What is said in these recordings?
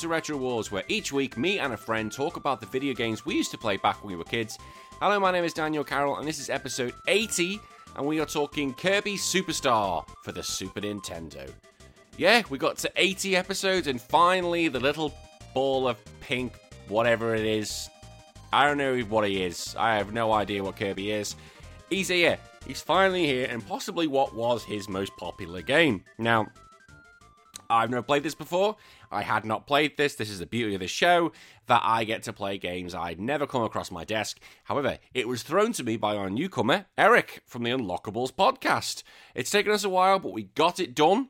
To Retro Wars, where each week me and a friend talk about the video games we used to play back when we were kids. Hello, my name is Daniel Carroll, and this is episode 80, and we are talking Kirby Super Star for the Super Nintendo. Yeah, we got to 80 episodes, and finally the little ball of pink, whatever it is. I don't know what he is. I have no idea what Kirby is. He's here. He's finally here, and possibly what was his most popular game. Now, I've never played this before. I had not played this. This is the beauty of the show that I get to play games I'd never come across my desk. However, it was thrown to me by our newcomer, Eric, from the Unlockables podcast. It's taken us a while, but we got it done.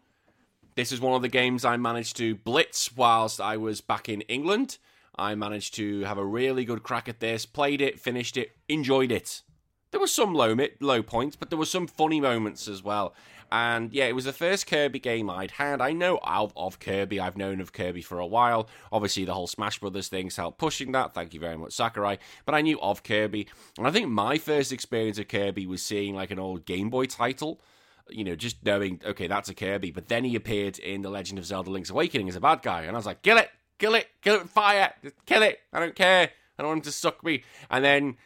This is one of the games I managed to blitz whilst I was back in England. I managed to have a really good crack at this, played it, finished it, enjoyed it. There were some low low points, but there were some funny moments as well. And yeah, it was the first Kirby game I'd had. I know of, of Kirby, I've known of Kirby for a while. Obviously, the whole Smash Brothers things helped pushing that. Thank you very much, Sakurai. But I knew of Kirby. And I think my first experience of Kirby was seeing like an old Game Boy title you know, just knowing, okay, that's a Kirby. But then he appeared in The Legend of Zelda Link's Awakening as a bad guy. And I was like, kill it, kill it, kill it with fire, just kill it. I don't care. I don't want him to suck me. And then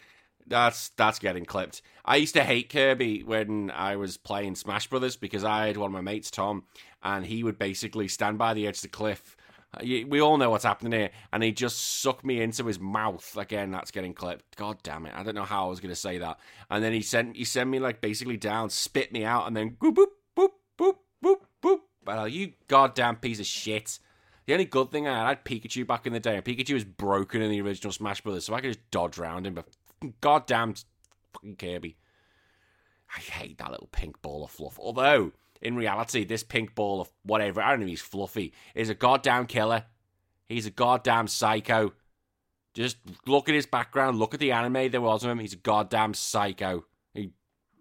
that's that's getting clipped. I used to hate Kirby when I was playing Smash Brothers because I had one of my mates, Tom, and he would basically stand by the edge of the cliff. We all know what's happening here, and he just sucked me into his mouth. Again, that's getting clipped. God damn it! I don't know how I was going to say that. And then he sent he sent me like basically down, spit me out, and then boop boop boop boop boop boop. Well, you goddamn piece of shit. The only good thing I had, I had Pikachu back in the day. Pikachu was broken in the original Smash Brothers, so I could just dodge around him. But goddamn fucking Kirby. I hate that little pink ball of fluff. Although, in reality, this pink ball of whatever, I don't know he's fluffy, is a goddamn killer. He's a goddamn psycho. Just look at his background, look at the anime there was of him. He's a goddamn psycho. He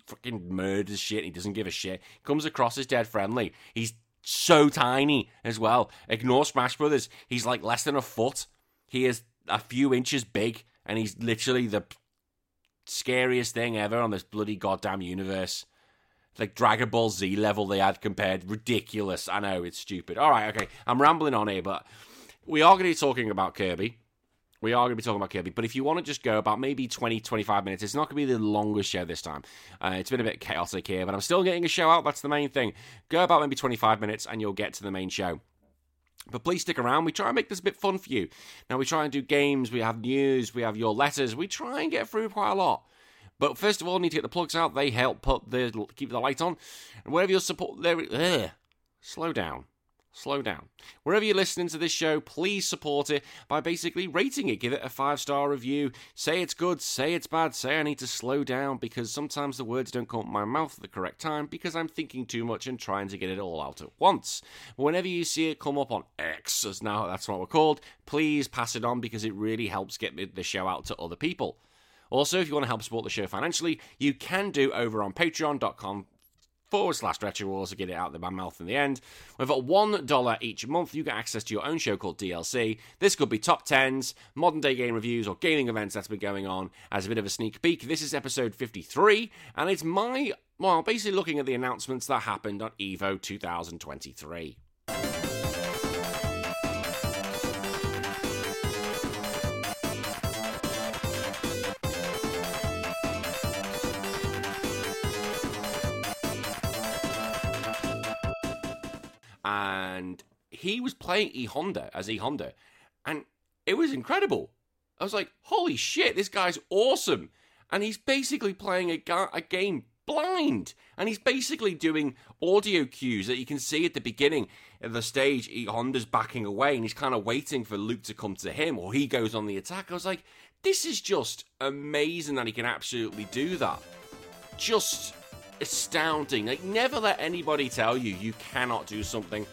fucking murders shit. He doesn't give a shit. Comes across as dead friendly. He's so tiny as well. Ignore Smash Brothers. He's like less than a foot. He is a few inches big, and he's literally the scariest thing ever on this bloody goddamn universe. like Dragon Ball Z level they had compared. Ridiculous. I know, it's stupid. Alright, okay. I'm rambling on here, but we are going to be talking about Kirby. We are going to be talking about Kirby, but if you want to just go about maybe 20, 25 minutes, it's not going to be the longest show this time. Uh, it's been a bit chaotic here, but I'm still getting a show out. That's the main thing. Go about maybe 25 minutes and you'll get to the main show. But please stick around. We try and make this a bit fun for you. Now, we try and do games, we have news, we have your letters. We try and get through quite a lot. But first of all, need to get the plugs out. They help put the keep the light on. And wherever your support, there, ugh, slow down slow down. Wherever you're listening to this show, please support it by basically rating it. Give it a five star review. Say it's good, say it's bad, say I need to slow down because sometimes the words don't come out my mouth at the correct time because I'm thinking too much and trying to get it all out at once. Whenever you see it come up on X, as now that's what we're called, please pass it on because it really helps get the show out to other people. Also, if you want to help support the show financially, you can do over on patreon.com forward slash retro wars to get it out of my mouth in the end. With a $1 each month, you get access to your own show called DLC. This could be top 10s, modern day game reviews, or gaming events that's been going on. As a bit of a sneak peek, this is episode 53, and it's my, well, basically looking at the announcements that happened on EVO 2023. And he was playing E Honda as E Honda, and it was incredible. I was like, holy shit, this guy's awesome. And he's basically playing a, ga- a game blind. And he's basically doing audio cues that you can see at the beginning of the stage. E Honda's backing away and he's kind of waiting for Luke to come to him or he goes on the attack. I was like, this is just amazing that he can absolutely do that. Just astounding. Like, never let anybody tell you you cannot do something.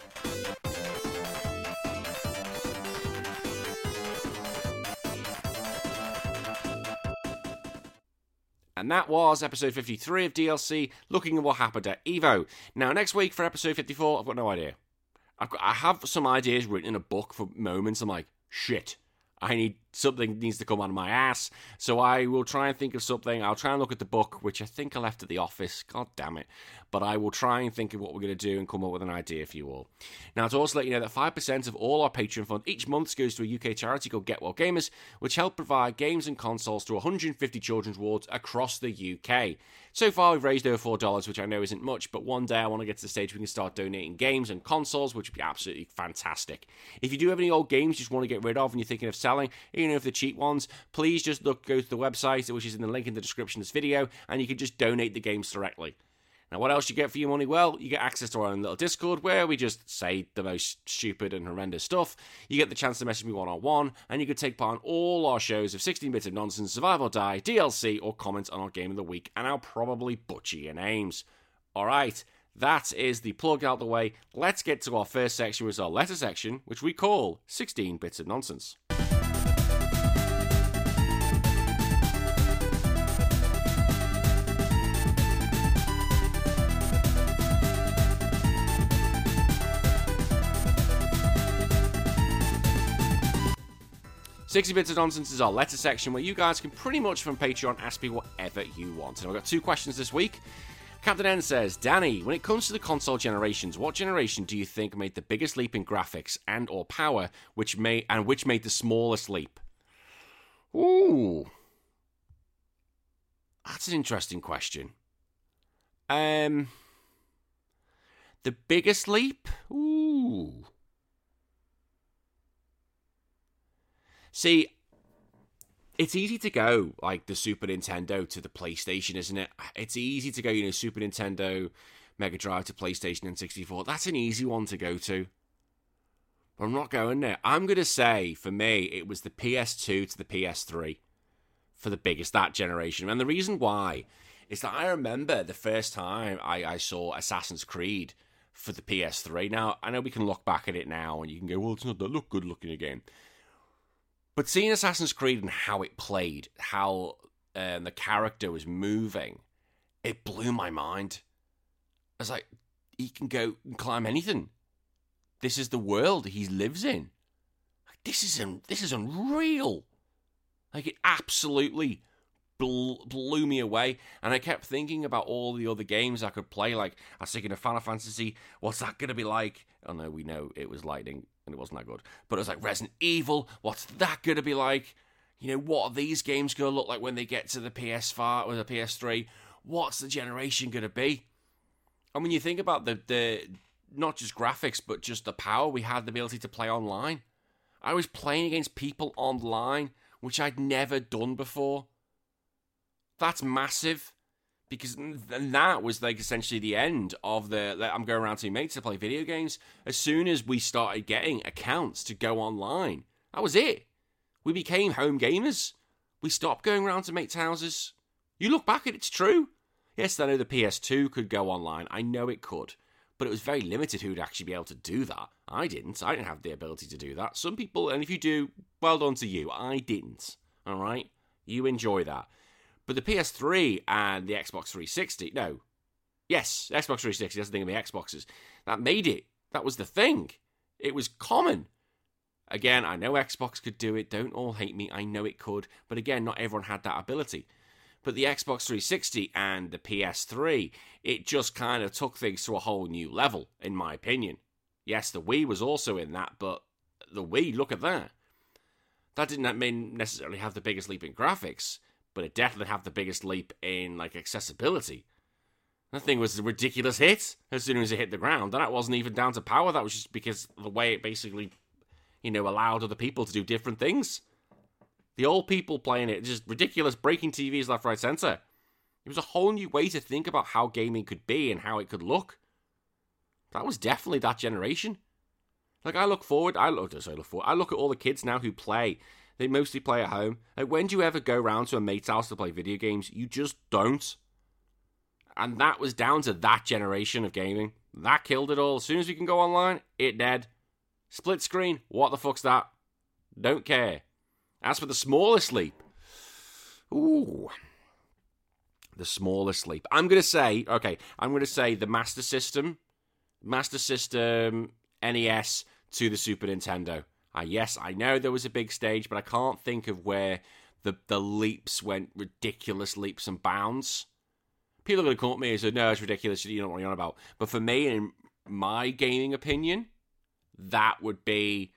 And that was episode 53 of DLC, looking at what happened at EVO. Now, next week for episode 54, I've got no idea. I've got, I have some ideas written in a book for moments. I'm like, shit, I need something needs to come out of my ass. So I will try and think of something. I'll try and look at the book, which I think I left at the office. God damn it. But I will try and think of what we're going to do and come up with an idea for you all. Now, to also let you know that 5% of all our Patreon fund each month goes to a UK charity called Get Well Gamers, which help provide games and consoles to 150 children's wards across the UK. So far, we've raised over $4, which I know isn't much, but one day I want to get to the stage we can start donating games and consoles, which would be absolutely fantastic. If you do have any old games you just want to get rid of and you're thinking of selling, if they're cheap ones, please just look go to the website, which is in the link in the description of this video, and you can just donate the games directly. Now, what else you get for your money? Well, you get access to our own little Discord where we just say the most stupid and horrendous stuff. You get the chance to message me one on one, and you can take part in all our shows of 16 bits of nonsense, survive or die, DLC, or comment on our game of the week, and I'll probably butcher your names. All right, that is the plug out the way. Let's get to our first section, which is our letter section, which we call 16 bits of nonsense. 60 Bits of Nonsense is our letter section where you guys can pretty much from Patreon ask me whatever you want. And I've got two questions this week. Captain N says, Danny, when it comes to the console generations, what generation do you think made the biggest leap in graphics and or power, which may and which made the smallest leap? Ooh. That's an interesting question. Um the biggest leap? Ooh. See, it's easy to go like the Super Nintendo to the PlayStation, isn't it? It's easy to go, you know, Super Nintendo, Mega Drive to PlayStation and 64. That's an easy one to go to. But I'm not going there. I'm going to say, for me, it was the PS2 to the PS3 for the biggest, that generation. And the reason why is that I remember the first time I, I saw Assassin's Creed for the PS3. Now, I know we can look back at it now and you can go, well, it's not that look good looking again. But seeing Assassin's Creed and how it played, how um, the character was moving, it blew my mind. I was like, he can go and climb anything. This is the world he lives in. This is un- this is unreal. Like it absolutely blew me away. And I kept thinking about all the other games I could play. Like I was thinking of Final Fantasy. What's that going to be like? Oh no, we know it was lightning and it wasn't that good. But it was like Resident Evil. What's that going to be like? You know, what are these games going to look like when they get to the PS5 or the PS3? What's the generation going to be? And when you think about the the not just graphics, but just the power we had, the ability to play online. I was playing against people online, which I'd never done before. That's massive because that was like essentially the end of the like, I'm going around to mates to play video games. As soon as we started getting accounts to go online, that was it. We became home gamers. We stopped going around to mates' houses. You look back at it, it's true. Yes, I know the PS2 could go online. I know it could. But it was very limited who'd actually be able to do that. I didn't. I didn't have the ability to do that. Some people, and if you do, well done to you. I didn't. All right? You enjoy that. But the PS3 and the Xbox 360, no. Yes, Xbox 360, that's the thing of the Xboxes. That made it. That was the thing. It was common. Again, I know Xbox could do it. Don't all hate me. I know it could. But again, not everyone had that ability. But the Xbox 360 and the PS3, it just kind of took things to a whole new level, in my opinion. Yes, the Wii was also in that, but the Wii, look at that. That didn't mean necessarily have the biggest leap in graphics, but it definitely had the biggest leap in like accessibility. That thing was a ridiculous hit as soon as it hit the ground, and that wasn't even down to power. That was just because the way it basically, you know, allowed other people to do different things. The old people playing it, just ridiculous, breaking TVs left, right, center. It was a whole new way to think about how gaming could be and how it could look. That was definitely that generation. Like I look forward, I look, I look forward, I look at all the kids now who play they mostly play at home. Like, when do you ever go round to a mate's house to play video games? You just don't. And that was down to that generation of gaming. That killed it all. As soon as we can go online, it dead. Split screen, what the fuck's that? Don't care. As for the smallest leap, ooh, the smallest leap. I'm gonna say, okay, I'm gonna say the Master System, Master System, NES to the Super Nintendo. Uh, yes, I know there was a big stage, but I can't think of where the the leaps went ridiculous leaps and bounds. People are going to at me and say, no, it's ridiculous. You don't know what you're on about. But for me, in my gaming opinion, that would be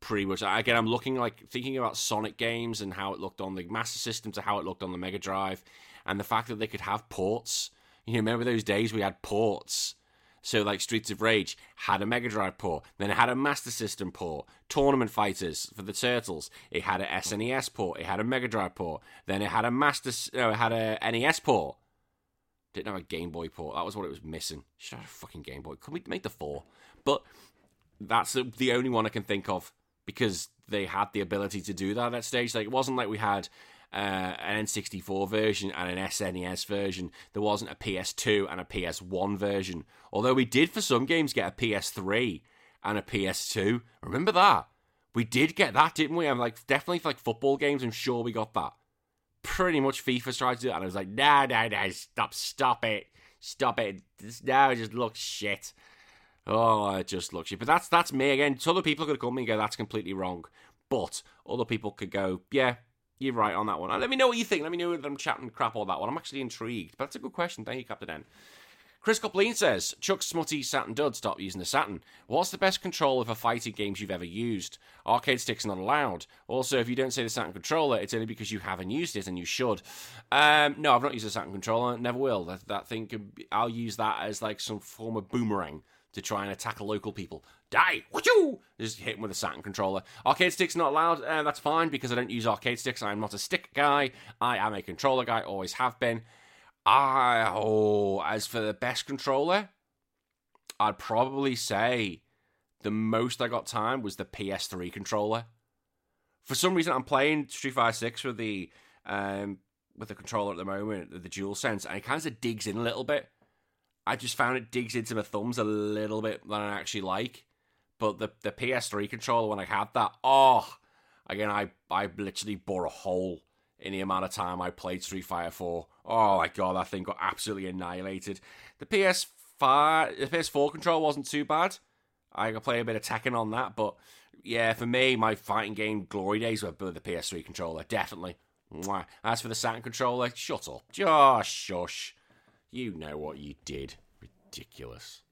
pretty much. Again, I'm looking like thinking about Sonic games and how it looked on the Master System to how it looked on the Mega Drive, and the fact that they could have ports. You know, remember those days we had ports so like Streets of Rage had a Mega Drive port, then it had a Master System port. Tournament Fighters for the Turtles, it had a SNES port, it had a Mega Drive port, then it had a Master, no, it had a NES port. Didn't have a Game Boy port. That was what it was missing. Should have a fucking Game Boy. Could we make the four? But that's the only one I can think of because they had the ability to do that at that stage. Like it wasn't like we had uh, an N64 version and an SNES version. There wasn't a PS2 and a PS1 version. Although we did for some games get a PS3 and a PS2. Remember that? We did get that, didn't we? I'm like definitely for like football games. I'm sure we got that. Pretty much FIFA tried to do it, and I was like, nah, nah, nah, stop, stop it, stop it. This now it just looks shit. Oh, it just looks shit. But that's that's me again. So other people could come and go, that's completely wrong. But other people could go, yeah, you're right on that one. And let me know what you think. Let me know if I'm chatting crap all that one. I'm actually intrigued. But that's a good question. Thank you, Captain N. Chris Copleen says, Chuck Smutty Saturn Dud, stop using the Saturn. What's the best controller for fighting games you've ever used? Arcade sticks are not allowed. Also, if you don't say the Saturn controller, it's only because you haven't used it and you should. Um, no, I've not used a Saturn controller. Never will. That, that thing, I'll use that as like some form of boomerang to try and attack local people. Die! Wachoo! Just hit him with a Saturn controller. Arcade sticks not allowed. Uh, that's fine because I don't use arcade sticks. I'm not a stick guy. I am a controller guy. Always have been. I oh, as for the best controller, I'd probably say the most I got time was the PS3 controller. For some reason, I'm playing Street Fighter Six with the um, with the controller at the moment, the DualSense, and it kind of digs in a little bit. I just found it digs into my thumbs a little bit than I actually like. But the the PS3 controller when I had that, oh, again I I literally bore a hole in the amount of time I played Street Fighter 4. Oh my god, that thing got absolutely annihilated. The PS5, the PS4 control wasn't too bad. I could play a bit of Tekken on that, but yeah, for me, my fighting game glory days were with the PS3 controller, definitely. As for the Saturn controller, shut up. Just shush. You know what you did. Ridiculous.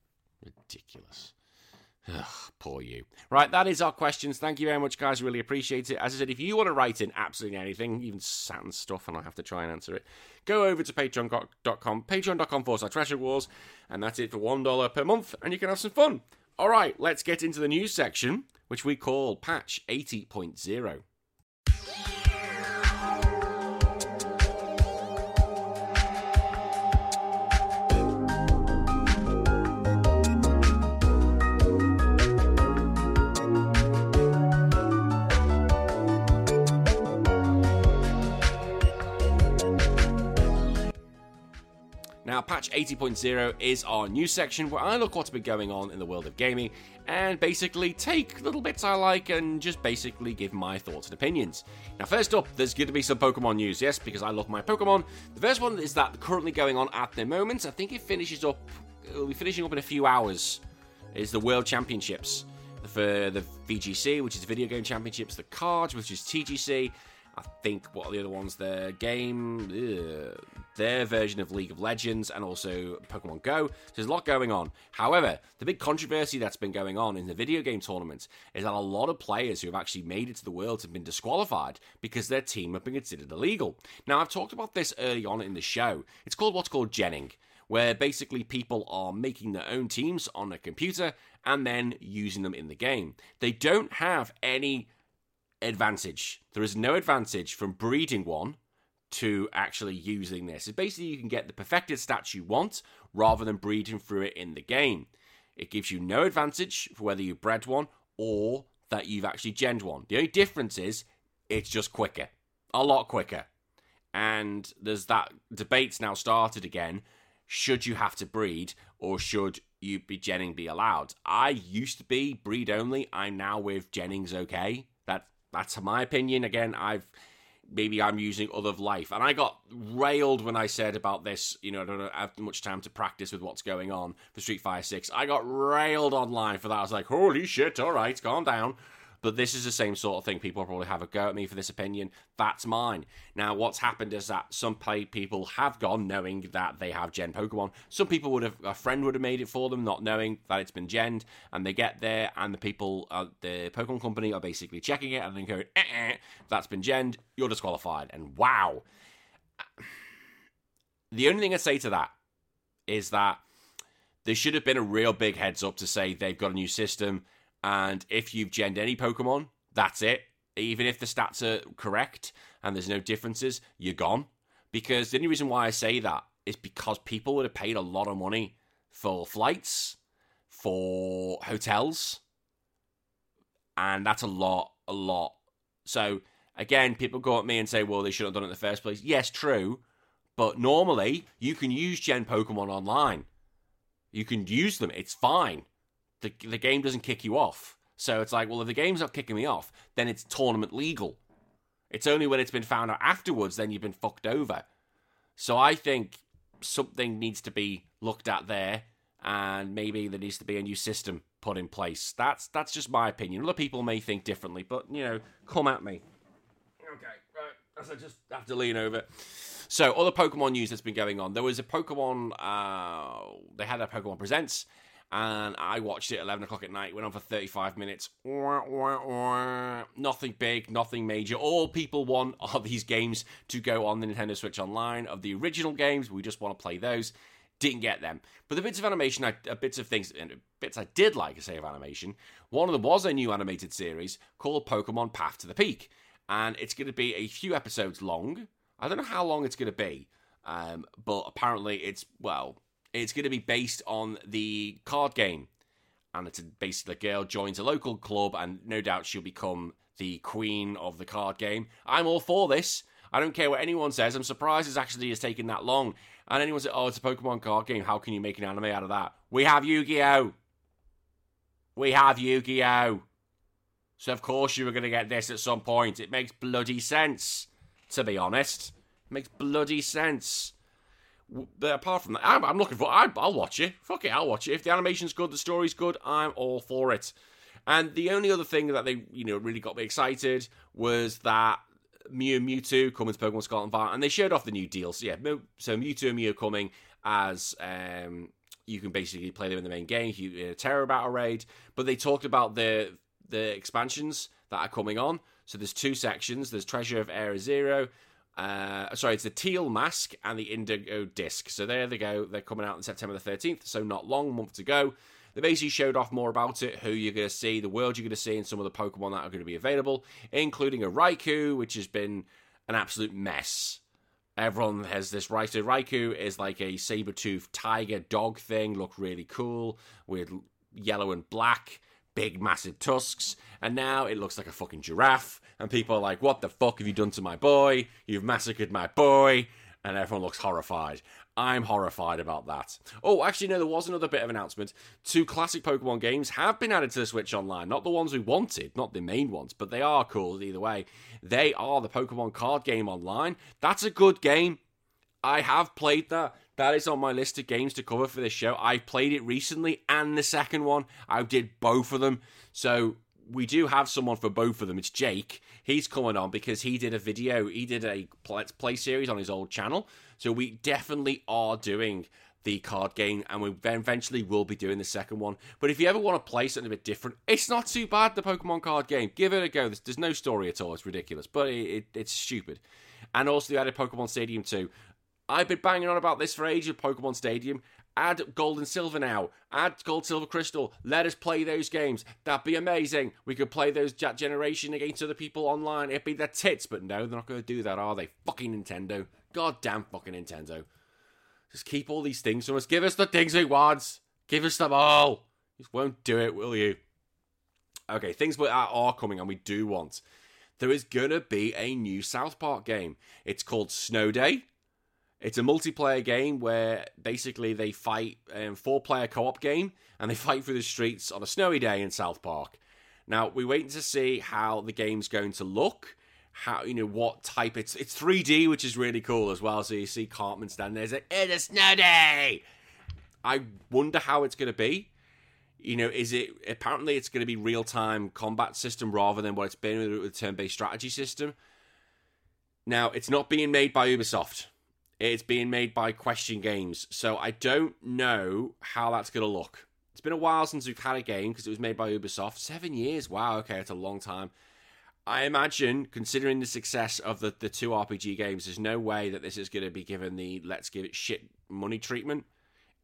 Ridiculous. Ugh, poor you. Right, that is our questions. Thank you very much, guys. Really appreciate it. As I said, if you want to write in absolutely anything, even Saturn stuff, and I'll have to try and answer it, go over to patreon.com, patreon.com forward slash retro wars, and that's it for $1 per month, and you can have some fun. All right, let's get into the news section, which we call Patch 80.0. Now, patch 80.0 is our new section where I look what's been going on in the world of gaming and basically take little bits I like and just basically give my thoughts and opinions. Now, first up, there's going to be some Pokemon news, yes, because I love my Pokemon. The first one is that currently going on at the moment. I think it finishes up, it'll be finishing up in a few hours, is the World Championships for the VGC, which is Video Game Championships, the cards, which is TGC, I think what are the other ones? Their game, ugh, their version of League of Legends, and also Pokemon Go. So there's a lot going on. However, the big controversy that's been going on in the video game tournaments is that a lot of players who have actually made it to the world have been disqualified because their team have been considered illegal. Now, I've talked about this early on in the show. It's called what's called genning where basically people are making their own teams on a computer and then using them in the game. They don't have any advantage. There is no advantage from breeding one to actually using this. It's basically you can get the perfected stats you want rather than breeding through it in the game. It gives you no advantage for whether you bred one or that you've actually genned one. The only difference is it's just quicker, a lot quicker. And there's that debate's now started again. Should you have to breed or should you be genning be allowed? I used to be breed only. I'm now with genning's okay. That that's my opinion. Again, I've maybe I'm using other life. And I got railed when I said about this, you know, I don't have much time to practice with what's going on for Street Fighter 6. I got railed online for that. I was like, holy shit, all right, calm down. But this is the same sort of thing. People probably have a go at me for this opinion. That's mine. Now, what's happened is that some people have gone knowing that they have gen Pokemon. Some people would have, a friend would have made it for them, not knowing that it's been genned. And they get there, and the people at the Pokemon company are basically checking it and then going, eh, eh, that's been genned, you're disqualified. And wow. The only thing I'd say to that is that there should have been a real big heads up to say they've got a new system, and if you've genned any Pokemon, that's it. Even if the stats are correct and there's no differences, you're gone. Because the only reason why I say that is because people would have paid a lot of money for flights, for hotels, and that's a lot, a lot. So again, people go at me and say, "Well, they should have done it in the first place." Yes, true, but normally you can use Gen Pokemon online. You can use them. It's fine. The the game doesn't kick you off. So it's like, well, if the game's not kicking me off, then it's tournament legal. It's only when it's been found out afterwards then you've been fucked over. So I think something needs to be looked at there, and maybe there needs to be a new system put in place. That's that's just my opinion. Other people may think differently, but you know, come at me. Okay, right. I just have to lean over. So, other Pokemon news that's been going on. There was a Pokemon. Uh, they had a Pokemon Presents, and I watched it at 11 o'clock at night. Went on for 35 minutes. Nothing big, nothing major. All people want are these games to go on the Nintendo Switch Online of the original games. We just want to play those. Didn't get them. But the bits of animation, I, uh, bits of things, bits I did like, I say, of animation. One of them was a new animated series called Pokemon Path to the Peak. And it's going to be a few episodes long. I don't know how long it's going to be, um, but apparently it's well, it's going to be based on the card game, and it's basically a girl joins a local club, and no doubt she'll become the queen of the card game. I'm all for this. I don't care what anyone says. I'm surprised it's actually has taken that long. And anyone says, "Oh, it's a Pokemon card game. How can you make an anime out of that?" We have Yu-Gi-Oh. We have Yu-Gi-Oh. So of course you were going to get this at some point. It makes bloody sense to be honest. It makes bloody sense. But apart from that, I'm, I'm looking for. I, will watch it. Fuck it, I'll watch it. If the animation's good, the story's good, I'm all for it. And the only other thing that they, you know, really got me excited was that Mew and Mewtwo coming to Pokemon Scarlet and Violet, and they showed off the new deals. So, yeah, so Mewtwo and Mew coming as um, you can basically play them in the main game, in a Tera Battle Raid. But they talked about the the expansions that are coming on. So there's two sections. There's Treasure of Area Zero. Uh, sorry, it's the Teal Mask and the Indigo Disc. So there they go. They're coming out on September the 13th. So not long, month to go. They basically showed off more about it, who you're going to see, the world you're going to see, and some of the Pokemon that are going to be available, including a Raikou, which has been an absolute mess. Everyone has this Raikou. Raikou is like a saber-toothed tiger dog thing, looked really cool, with yellow and black big, massive tusks, and now it looks like a fucking giraffe. And people are like, What the fuck have you done to my boy? You've massacred my boy. And everyone looks horrified. I'm horrified about that. Oh, actually, no, there was another bit of announcement. Two classic Pokemon games have been added to the Switch Online. Not the ones we wanted, not the main ones, but they are cool either way. They are the Pokemon card game online. That's a good game. I have played that. That is on my list of games to cover for this show. I played it recently and the second one. I did both of them. So we do have someone for both of them. It's Jake. He's coming on because he did a video. He did a Let's Play series on his old channel. So we definitely are doing the card game, and we eventually will be doing the second one. But if you ever want to play something a bit different, it's not too bad. The Pokemon card game, give it a go. There's, there's no story at all. It's ridiculous, but it, it, it's stupid. And also, they added Pokemon Stadium 2. I've been banging on about this for ages, Pokemon Stadium. Add Gold and Silver now. Add Gold, Silver, Crystal. Let us play those games. That'd be amazing. We could play those Jack Generation against other people online. It'd be the tits, but no, they're not going to do that, are they? Fucking Nintendo. God damn fucking Nintendo. Just keep all these things from us. Give us the things we want. Give us them all. You won't do it, will you? Okay, things that are coming and we do want. There is gonna be a new South Park game. It's called Snow Day. It's a multiplayer game where basically they fight um, four player co op game and they fight through the streets on a snowy day in South Park. Now we're waiting to see how the game's going to look. How you know what type it's it's 3D, which is really cool as well. So you see Cartman standing there, like, "It's a snow day." I wonder how it's going to be. You know, is it apparently it's going to be real time combat system rather than what it's been with turn based strategy system. Now, it's not being made by Ubisoft. It's being made by Question Games. So I don't know how that's going to look. It's been a while since we've had a game because it was made by Ubisoft. Seven years. Wow, okay, it's a long time. I imagine, considering the success of the, the two RPG games, there's no way that this is going to be given the let's give it shit money treatment.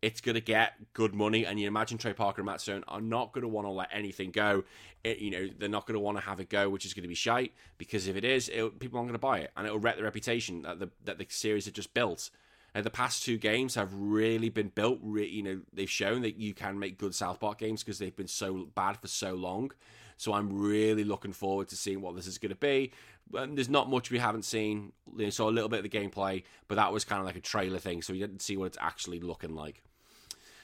It's going to get good money, and you imagine Trey Parker and Matt Stone are not going to want to let anything go. It, you know, they're not going to want to have it go, which is going to be shite because if it is, it, people aren't going to buy it, and it'll wreck the reputation that the that the series have just built. And the past two games have really been built. You know, they've shown that you can make good South Park games because they've been so bad for so long. So I'm really looking forward to seeing what this is going to be. Um, there's not much we haven't seen. You saw a little bit of the gameplay, but that was kind of like a trailer thing, so we didn't see what it's actually looking like.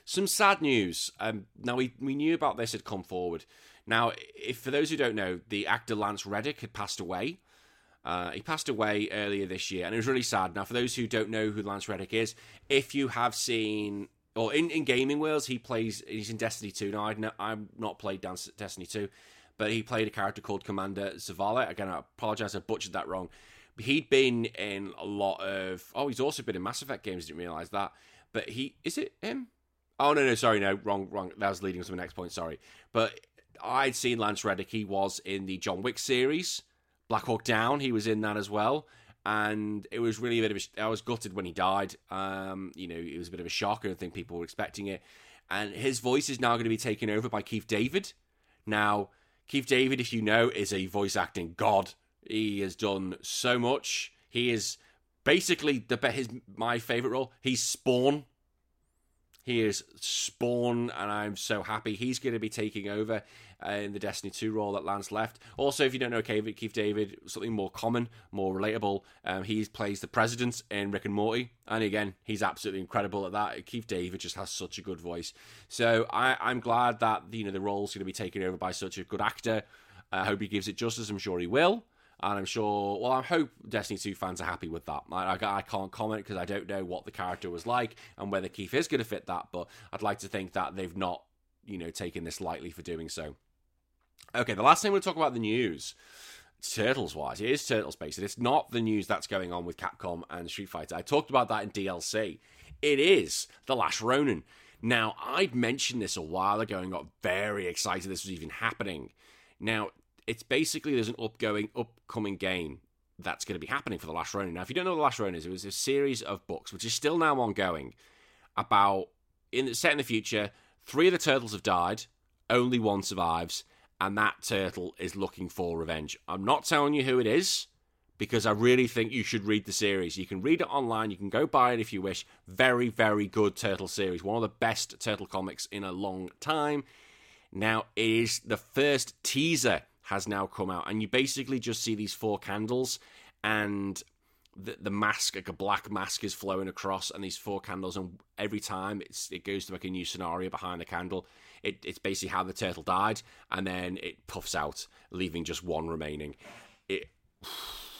Some sad news. Um, now we we knew about this had come forward. Now, if for those who don't know, the actor Lance Reddick had passed away. Uh, he passed away earlier this year, and it was really sad. Now, for those who don't know who Lance Reddick is, if you have seen or in, in gaming worlds, he plays. He's in Destiny 2. Now, I've, I've not played Destiny 2, but he played a character called Commander Zavala. Again, I apologize, I butchered that wrong. He'd been in a lot of. Oh, he's also been in Mass Effect games. Didn't realize that. But he is it him? Oh no, no, sorry, no, wrong, wrong. That was leading to the next point. Sorry, but I'd seen Lance Reddick. He was in the John Wick series, Black Hawk Down. He was in that as well, and it was really a bit of. A, I was gutted when he died. Um, you know, it was a bit of a shock. I don't think people were expecting it, and his voice is now going to be taken over by Keith David. Now, Keith David, if you know, is a voice acting god. He has done so much. He is basically the his my favorite role. He's Spawn. He is Spawn, and I'm so happy he's going to be taking over uh, in the Destiny 2 role that Lance left. Also, if you don't know Keith David, something more common, more relatable, um, he plays the president in Rick and Morty, and again, he's absolutely incredible at that. Keith David just has such a good voice, so I, I'm glad that you know the role's going to be taken over by such a good actor. I hope he gives it justice. I'm sure he will. And I'm sure, well, I hope Destiny 2 fans are happy with that. I, I, I can't comment because I don't know what the character was like and whether Keith is going to fit that, but I'd like to think that they've not, you know, taken this lightly for doing so. Okay, the last thing we'll talk about the news. Turtles wise, it is Turtles based. It's not the news that's going on with Capcom and Street Fighter. I talked about that in DLC. It is The Last Ronin. Now, I'd mentioned this a while ago and got very excited this was even happening. Now, it's basically there's an upgoing, upcoming game that's going to be happening for The Last Ronin. Now, if you don't know The Last Ronin is, it was a series of books, which is still now ongoing, about, in set in the future, three of the turtles have died, only one survives, and that turtle is looking for revenge. I'm not telling you who it is because I really think you should read the series. You can read it online, you can go buy it if you wish. Very, very good turtle series. One of the best turtle comics in a long time. Now, it is the first teaser has now come out, and you basically just see these four candles, and the, the mask, like a black mask, is flowing across, and these four candles, and every time it's it goes to like a new scenario behind the candle. It, it's basically how the turtle died, and then it puffs out, leaving just one remaining. It.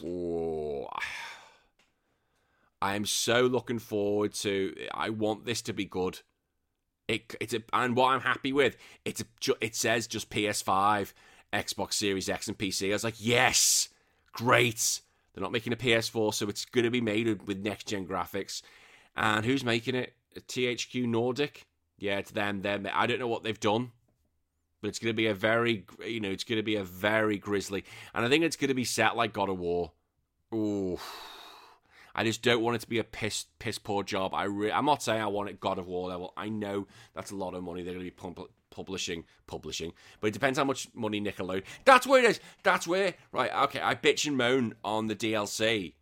Oh, I am so looking forward to. I want this to be good. It, it's a, and what I'm happy with, it's a, it says just PS5, Xbox Series X and PC. I was like, yes, great. They're not making a PS4, so it's going to be made with next gen graphics. And who's making it? THQ Nordic. Yeah, it's them. Them. I don't know what they've done, but it's going to be a very, you know, it's going to be a very grisly, and I think it's going to be set like God of War. Ooh. I just don't want it to be a piss piss poor job. I re- I'm not saying I want it God of War level. I know that's a lot of money they're going to be pump- publishing, publishing, but it depends how much money Nickelodeon. That's where it is. That's where right. Okay, I bitch and moan on the DLC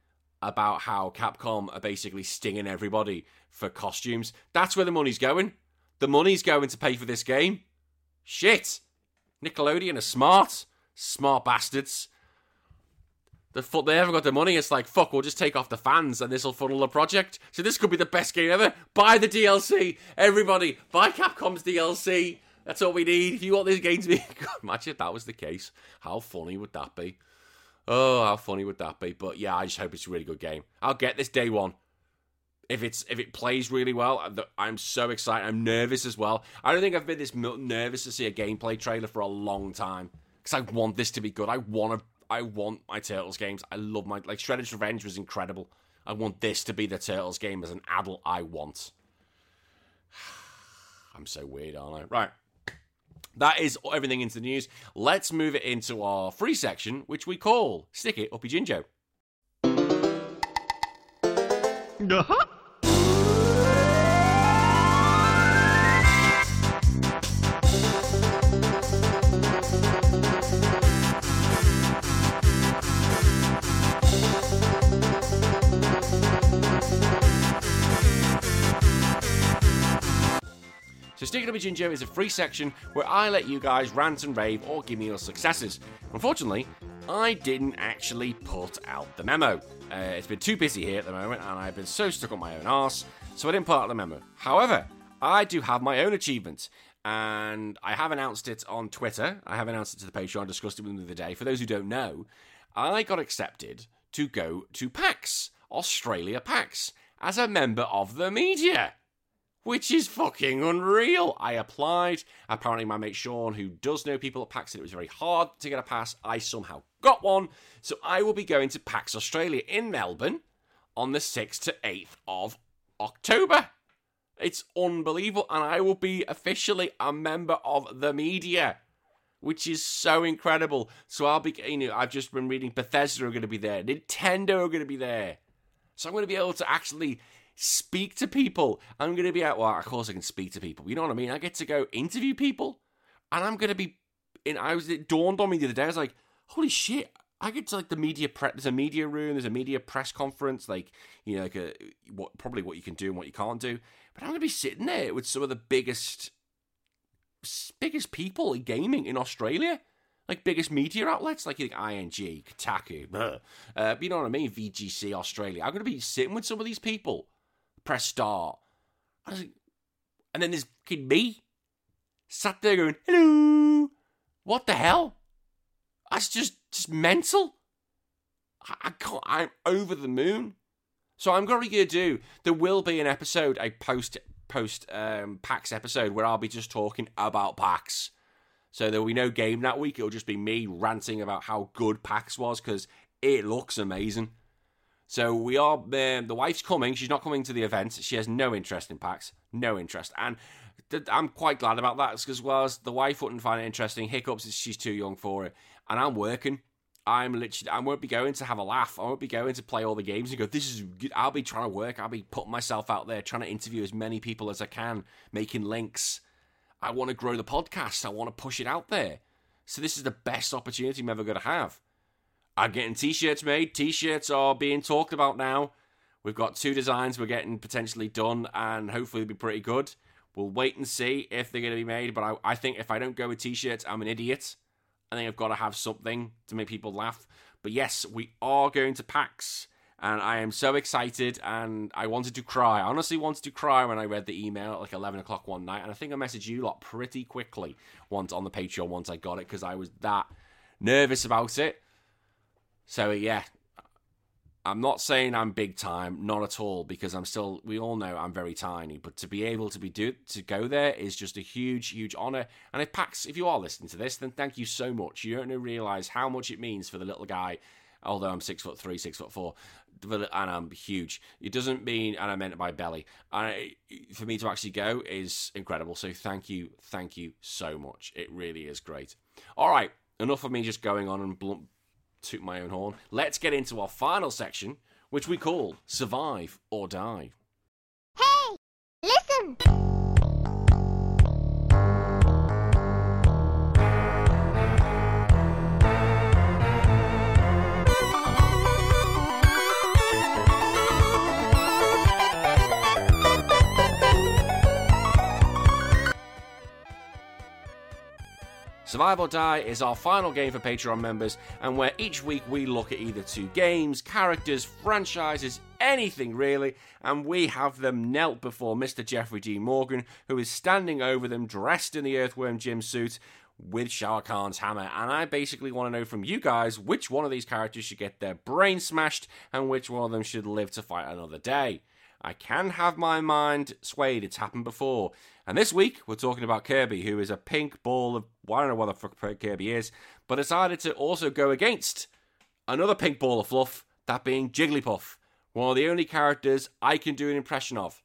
about how Capcom are basically stinging everybody for costumes. That's where the money's going. The money's going to pay for this game. Shit. Nickelodeon are smart. Smart bastards. The fuck they haven't got the money. It's like fuck. We'll just take off the fans, and this will funnel the project. So this could be the best game ever. Buy the DLC, everybody. Buy Capcom's DLC. That's all we need. If you want this game to be good, imagine if that was the case. How funny would that be? Oh, how funny would that be? But yeah, I just hope it's a really good game. I'll get this day one. if it's if it plays really well, uh, I'm so excited. I'm nervous as well. I don't think I've been this nervous to see a gameplay trailer for a long time because I want this to be good. I want to. I want my Turtles games. I love my like Shredder's Revenge was incredible. I want this to be the Turtles game as an adult. I want. I'm so weird, aren't I? Right. That is everything into the news. Let's move it into our free section, which we call Stick It Uppy Jinjo. Uh-huh. So Stick It Uppy Jinjo is a free section where I let you guys rant and rave or give me your successes. Unfortunately, I didn't actually put out the memo. Uh, it's been too busy here at the moment, and I've been so stuck on my own arse, so I didn't put out the memo. However, I do have my own achievement, and I have announced it on Twitter. I have announced it to the Patreon, discussed it with them the other day. For those who don't know, I got accepted to go to PAX, Australia PAX, as a member of the media which is fucking unreal. I applied. Apparently, my mate Sean, who does know people at PAX, said it was very hard to get a pass. I somehow got one. So I will be going to PAX Australia in Melbourne on the 6th to 8th of October. It's unbelievable. And I will be officially a member of the media, which is so incredible. So I'll be, you know, I've just been reading Bethesda are going to be there, Nintendo are going to be there. So I'm going to be able to actually speak to people. I'm going to be out. Well, of course I can speak to people. You know what I mean? I get to go interview people, and I'm going to be. In I was. It dawned on me the other day. I was like, holy shit! I get to like the media press. There's a media room. There's a media press conference. Like you know, like a what probably what you can do and what you can't do. But I'm going to be sitting there with some of the biggest, biggest people in gaming in Australia like biggest media outlets like, like ING, Kotaku, uh, you know what I mean? VGC Australia. I'm going to be sitting with some of these people press start. I was like, and then there's kid me sat there going, hello. What the hell? That's just, just mental. I, I can't, I'm over the moon. So I'm going to do, there will be an episode, a post, post um, PAX episode where I'll be just talking about PAX. So there will be no game that week. It'll just be me ranting about how good PAX was because it looks amazing. So we are. Um, the wife's coming. She's not coming to the event. She has no interest in PAX. No interest. And th- I'm quite glad about that because, well as the wife wouldn't find it interesting. Hiccups. is She's too young for it. And I'm working. I'm literally. I won't be going to have a laugh. I won't be going to play all the games and go. This is. Good. I'll be trying to work. I'll be putting myself out there, trying to interview as many people as I can, making links. I want to grow the podcast. I want to push it out there. So this is the best opportunity I'm ever going to have. I'm getting t-shirts made. T-shirts are being talked about now. We've got two designs we're getting potentially done, and hopefully they'll be pretty good. We'll wait and see if they're going to be made. But I, I think if I don't go with t-shirts, I'm an idiot. I think I've got to have something to make people laugh. But yes, we are going to PAX, and I am so excited. And I wanted to cry. I honestly wanted to cry when I read the email at like 11 o'clock one night. And I think I messaged you lot pretty quickly once on the Patreon once I got it because I was that nervous about it. So yeah, I'm not saying I'm big time, not at all, because I'm still. We all know I'm very tiny, but to be able to be do to go there is just a huge, huge honor. And if Pax, if you are listening to this, then thank you so much. You don't realize how much it means for the little guy. Although I'm six foot three, six foot four, and I'm huge, it doesn't mean, and I meant it by belly. And for me to actually go is incredible. So thank you, thank you so much. It really is great. All right, enough of me just going on and blunt toot my own horn. Let's get into our final section, which we call Survive or Die. Hey, listen! Survive or Die is our final game for Patreon members, and where each week we look at either two games, characters, franchises, anything really, and we have them knelt before Mr. Jeffrey D. Morgan, who is standing over them dressed in the Earthworm Jim suit with Shao Kahn's hammer. And I basically want to know from you guys which one of these characters should get their brain smashed and which one of them should live to fight another day. I can have my mind swayed. It's happened before. And this week, we're talking about Kirby, who is a pink ball of. Well, I don't know what the fuck Kirby is, but decided to also go against another pink ball of fluff, that being Jigglypuff, one of the only characters I can do an impression of.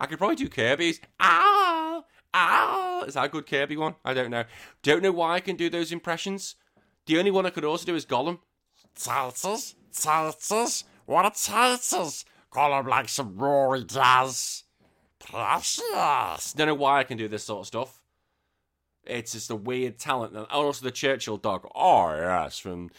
I could probably do Kirby's. Ow! Ow! Is that a good Kirby one? I don't know. Don't know why I can do those impressions. The only one I could also do is Gollum. Tilters? Tilters? What are tilters? Call him like some Rory does. Precious. Don't know why I can do this sort of stuff. It's just a weird talent. And also the Churchill dog. Oh, yes, from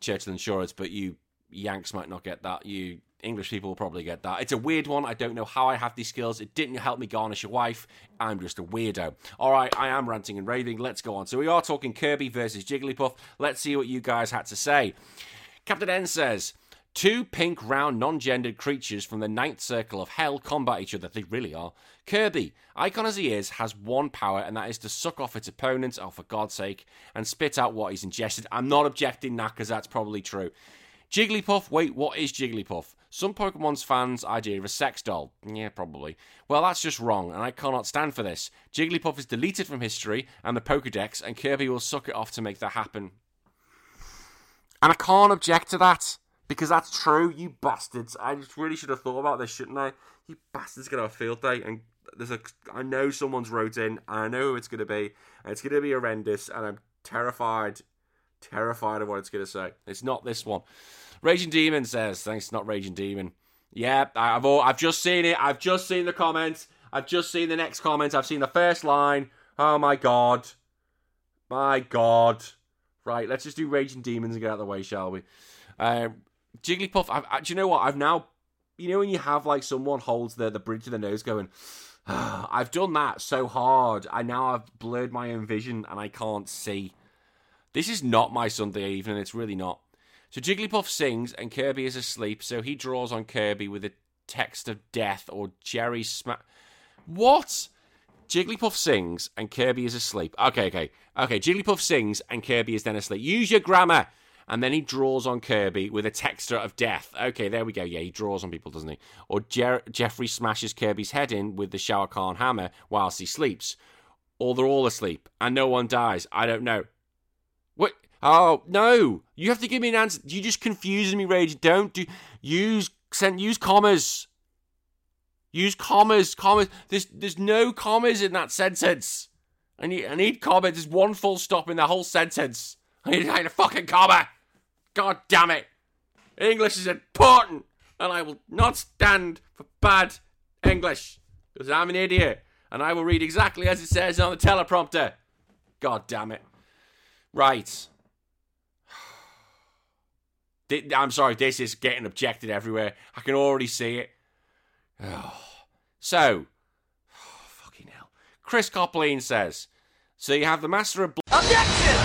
Churchill Insurance, but you Yanks might not get that. You English people will probably get that. It's a weird one. I don't know how I have these skills. It didn't help me garnish a wife. I'm just a weirdo. All right, I am ranting and raving. Let's go on. So we are talking Kirby versus Jigglypuff. Let's see what you guys had to say. Captain N says. Two pink, round, non gendered creatures from the ninth circle of hell combat each other. They really are. Kirby, icon as he is, has one power, and that is to suck off its opponent, oh, for God's sake, and spit out what he's ingested. I'm not objecting that because that's probably true. Jigglypuff, wait, what is Jigglypuff? Some Pokemon's fans' idea of a sex doll. Yeah, probably. Well, that's just wrong, and I cannot stand for this. Jigglypuff is deleted from history and the Pokedex, and Kirby will suck it off to make that happen. And I can't object to that. Because that's true, you bastards. I just really should have thought about this, shouldn't I? You bastards gonna a field day, and there's a. I know someone's wrote in, and I know who it's gonna be, and it's gonna be horrendous, and I'm terrified, terrified of what it's gonna say. It's not this one. Raging Demon says, "Thanks, not Raging Demon." Yeah, I've all, I've just seen it. I've just seen the comments. I've just seen the next comment. I've seen the first line. Oh my god, my god. Right, let's just do Raging Demons and get out of the way, shall we? Um, Jigglypuff, I've, I, do you know what? I've now, you know, when you have like someone holds the, the bridge of the nose going, ah, I've done that so hard. I now I've blurred my own vision and I can't see. This is not my Sunday evening. It's really not. So Jigglypuff sings and Kirby is asleep. So he draws on Kirby with a text of death or Jerry smack. What? Jigglypuff sings and Kirby is asleep. Okay, okay, okay. Jigglypuff sings and Kirby is then asleep. Use your grammar and then he draws on Kirby with a texture of death. Okay, there we go. Yeah, he draws on people, doesn't he? Or Jer- Jeffrey smashes Kirby's head in with the Shao Kahn hammer whilst he sleeps. Or they're all asleep and no one dies. I don't know. What? Oh no! You have to give me an answer. You just confusing me, Rage. Don't do use send use commas. Use commas, commas. There's there's no commas in that sentence. I need I need commas. There's one full stop in the whole sentence. I need, I need a fucking comma. God damn it. English is important, and I will not stand for bad English because I'm an idiot, and I will read exactly as it says on the teleprompter. God damn it. Right. I'm sorry, this is getting objected everywhere. I can already see it. Oh. So, oh, fucking hell. Chris Copleen says, so you have the Master of Objection!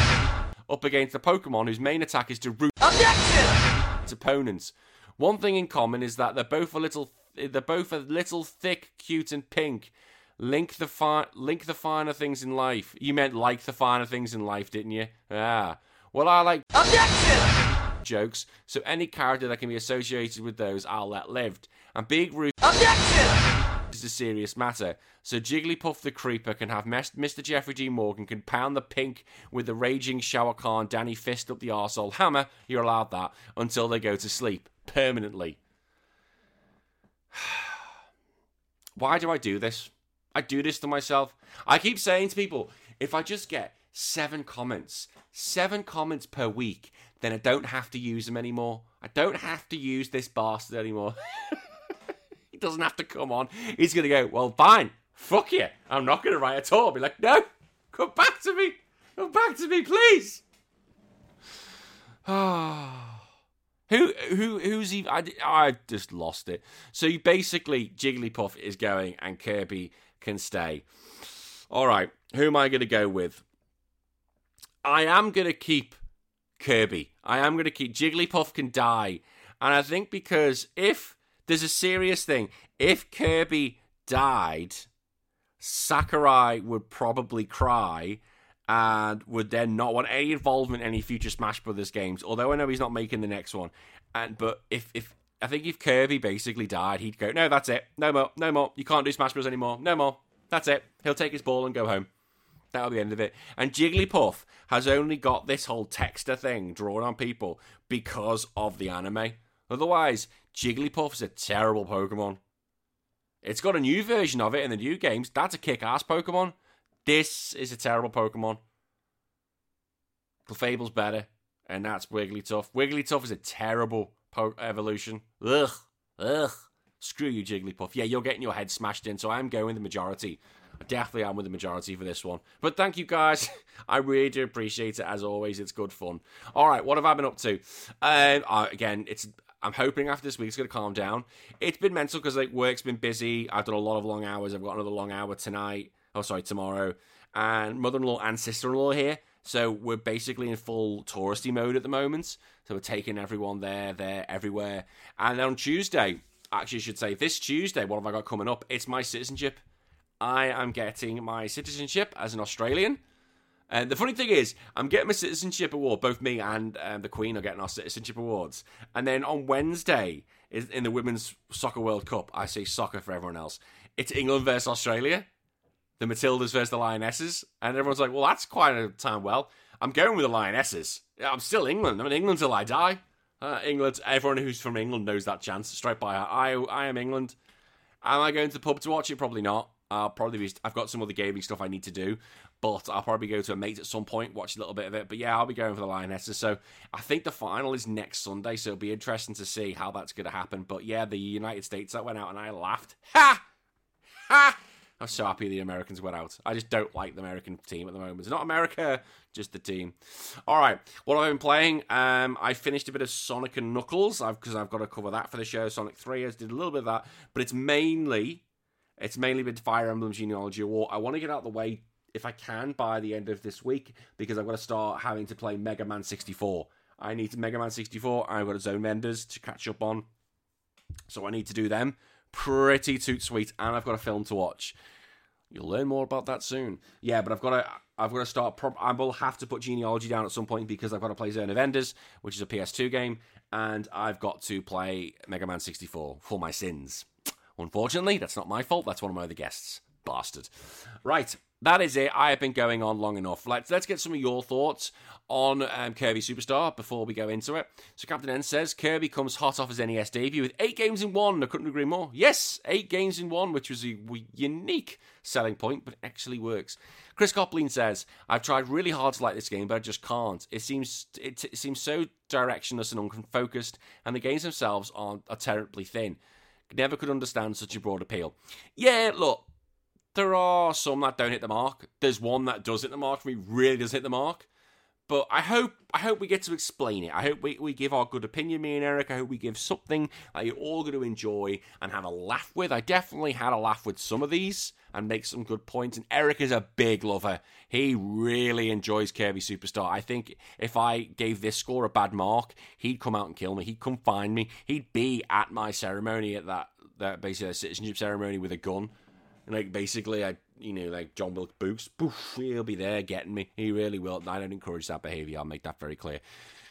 up against the Pokemon whose main attack is to root Objection! its opponents. One thing in common is that they're both a little, they're both a little thick, cute, and pink. Link the fi- link the finer things in life. You meant like the finer things in life, didn't you? Ah. Well, I like Objection! jokes, so any character that can be associated with those, I'll let lived. And being rude Objection! is a serious matter. So Jigglypuff the Creeper can have Mr. Jeffrey D. Morgan can pound the pink with the raging Shao Kahn Danny fist up the arsehole hammer. You're allowed that until they go to sleep permanently. Why do I do this? I do this to myself. I keep saying to people, if I just get seven comments, seven comments per week, then I don't have to use them anymore. I don't have to use this bastard anymore. he doesn't have to come on. He's going to go, well, fine. Fuck you. I'm not going to write at all. I'll be like, no, come back to me. Come back to me, please. Ah. who who who's even? I, I just lost it. So basically Jigglypuff is going and Kirby can stay. All right, who am I going to go with? I am going to keep Kirby. I am going to keep Jigglypuff can die, and I think because if there's a serious thing, if Kirby died, Sakurai would probably cry, and would then not want any involvement in any future Smash Brothers games. Although I know he's not making the next one, and but if if I think if Kirby basically died, he'd go, no, that's it, no more, no more. You can't do Smash Bros anymore, no more. That's it. He'll take his ball and go home. That'll be the end of it. And Jigglypuff has only got this whole texter thing drawn on people because of the anime. Otherwise, Jigglypuff is a terrible Pokemon. It's got a new version of it in the new games. That's a kick ass Pokemon. This is a terrible Pokemon. Clefable's better, and that's Wigglytuff. Wigglytuff is a terrible po- evolution. Ugh. Ugh. Screw you, Jigglypuff. Yeah, you're getting your head smashed in, so I'm going the majority. I definitely am with the majority for this one. But thank you guys. I really do appreciate it as always. It's good fun. All right, what have I been up to? Um, uh, again, it's I'm hoping after this week it's going to calm down. It's been mental because like work's been busy. I've done a lot of long hours. I've got another long hour tonight. Oh, sorry, tomorrow. And mother-in-law and sister-in-law here. So we're basically in full touristy mode at the moment. So we're taking everyone there, there, everywhere. And on Tuesday, actually, I should say this Tuesday, what have I got coming up? It's my citizenship. I am getting my citizenship as an Australian. And the funny thing is, I'm getting my citizenship award. Both me and um, the Queen are getting our citizenship awards. And then on Wednesday, in the Women's Soccer World Cup, I say soccer for everyone else. It's England versus Australia, the Matildas versus the Lionesses, and everyone's like, "Well, that's quite a time." Well, I'm going with the Lionesses. I'm still England. I'm in England till I die. Uh, England. Everyone who's from England knows that chance. Straight by. I, I am England. Am I going to the pub to watch it? Probably not. I'll probably be. I've got some other gaming stuff I need to do, but I'll probably go to a mate at some point, watch a little bit of it. But yeah, I'll be going for the Lionesses. So I think the final is next Sunday, so it'll be interesting to see how that's going to happen. But yeah, the United States that went out and I laughed. Ha! Ha! I'm so happy the Americans went out. I just don't like the American team at the moment. It's not America, just the team. All right, what have I been playing? Um, I finished a bit of Sonic and Knuckles because I've, I've got to cover that for the show. Sonic Three, I did a little bit of that, but it's mainly it's mainly been Fire Emblem Genealogy War. I want to get out of the way if I can by the end of this week because I've got to start having to play Mega Man 64. I need Mega Man 64. I've got a Zone of Enders to catch up on, so I need to do them. Pretty toot sweet, and I've got a film to watch. You'll learn more about that soon. Yeah, but I've got to. I've got to start. Pro- I will have to put genealogy down at some point because I've got to play Zone of Enders, which is a PS2 game, and I've got to play Mega Man 64 for my sins. Unfortunately, that's not my fault. That's one of my other guests. Bastard. Right, that is it. I have been going on long enough. Let's let's get some of your thoughts on um, Kirby Super Star before we go into it. So Captain N says Kirby comes hot off his NES debut with eight games in one. I couldn't agree more. Yes, eight games in one, which was a unique selling point, but actually works. Chris Copline says I've tried really hard to like this game, but I just can't. It seems it, it seems so directionless and unfocused, and the games themselves are, are terribly thin. Never could understand such a broad appeal. Yeah, look, there are some that don't hit the mark. There's one that does hit the mark for me, really does hit the mark. But I hope I hope we get to explain it. I hope we, we give our good opinion, me and Eric. I hope we give something that you're all going to enjoy and have a laugh with. I definitely had a laugh with some of these and make some good points. And Eric is a big lover. He really enjoys Kirby Super Star. I think if I gave this score a bad mark, he'd come out and kill me. He'd come find me. He'd be at my ceremony at that that basically a citizenship ceremony with a gun. And like basically, I you know like John Wilkes Booth, poof, he'll be there getting me. He really will. I don't encourage that behaviour. I'll make that very clear.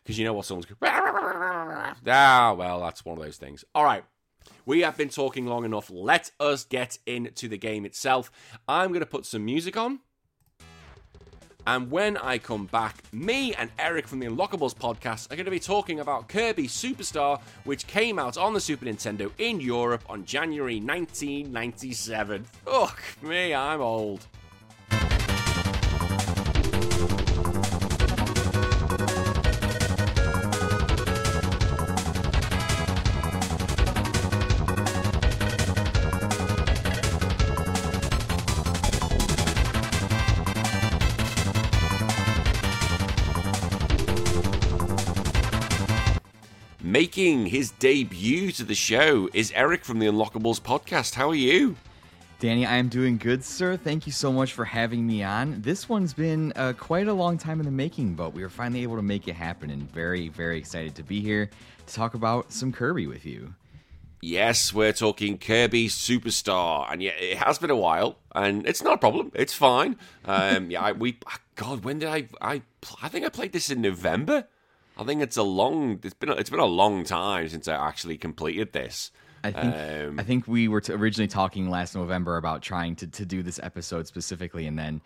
Because you know what someone's going, ah well that's one of those things. All right. We have been talking long enough. Let us get into the game itself. I'm going to put some music on. And when I come back, me and Eric from the Unlockables podcast are going to be talking about Kirby Super Star, which came out on the Super Nintendo in Europe on January 1997. Fuck me, I'm old. Making his debut to the show is Eric from the Unlockables podcast. How are you? Danny, I am doing good, sir. Thank you so much for having me on. This one's been uh, quite a long time in the making, but we were finally able to make it happen and very, very excited to be here to talk about some Kirby with you. Yes, we're talking Kirby Super Star, and yeah, it has been a while, and it's not a problem. It's fine. Um, yeah, I, we. God, when did I? I I think I played this in November. I think it's a long. It's been a, it's been a long time since I actually completed this. I think Um, I think we were t- originally talking last November about trying to, to do this episode specifically, and then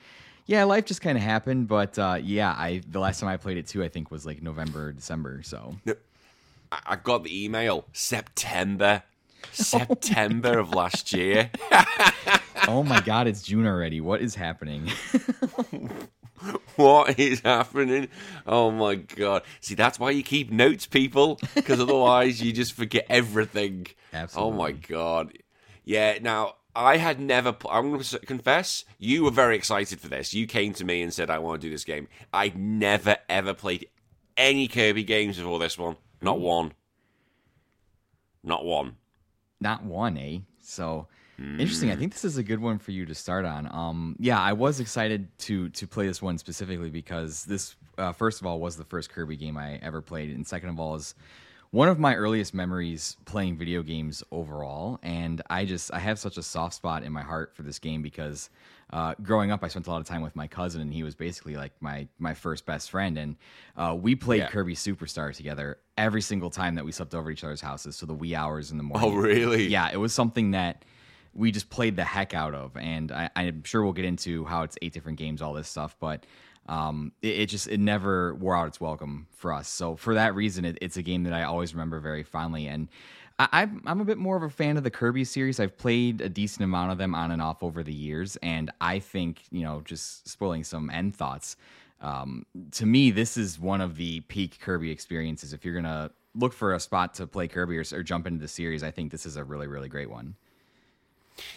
yeah, life just kind of happened. But uh, yeah, I the last time I played it too, I think was like November, December. So I, I got the email September, September of last year. oh my god, it's June already. What is happening? what is happening? Oh my god! See, that's why you keep notes, people, because otherwise you just forget everything. Oh my god! Yeah. Now I had never. I'm going to confess. You were very excited for this. You came to me and said, "I want to do this game." I'd never ever played any Kirby games before this one. Not one. Not one. Not one, eh? So interesting. I think this is a good one for you to start on. Um, yeah, I was excited to to play this one specifically because this, uh, first of all, was the first Kirby game I ever played, and second of all, is one of my earliest memories playing video games overall. And I just I have such a soft spot in my heart for this game because uh, growing up, I spent a lot of time with my cousin, and he was basically like my my first best friend. And uh, we played Yeah. Kirby Super Star together every single time that we slept over at each other's houses, so the wee hours in the morning. Oh, really? Yeah, it was something that we just played the heck out of, and I, I'm sure we'll get into how it's eight different games, all this stuff, but um, it, it just it never wore out its welcome for us. So for that reason, it, it's a game that I always remember very fondly, and I, I'm I'm a bit more of a fan of the Kirby series. I've played a decent amount of them on and off over the years, and I think you know, just spoiling some end thoughts. Um, to me, this is one of the peak Kirby experiences. If you're gonna look for a spot to play Kirby or, or jump into the series, I think this is a really, really great one.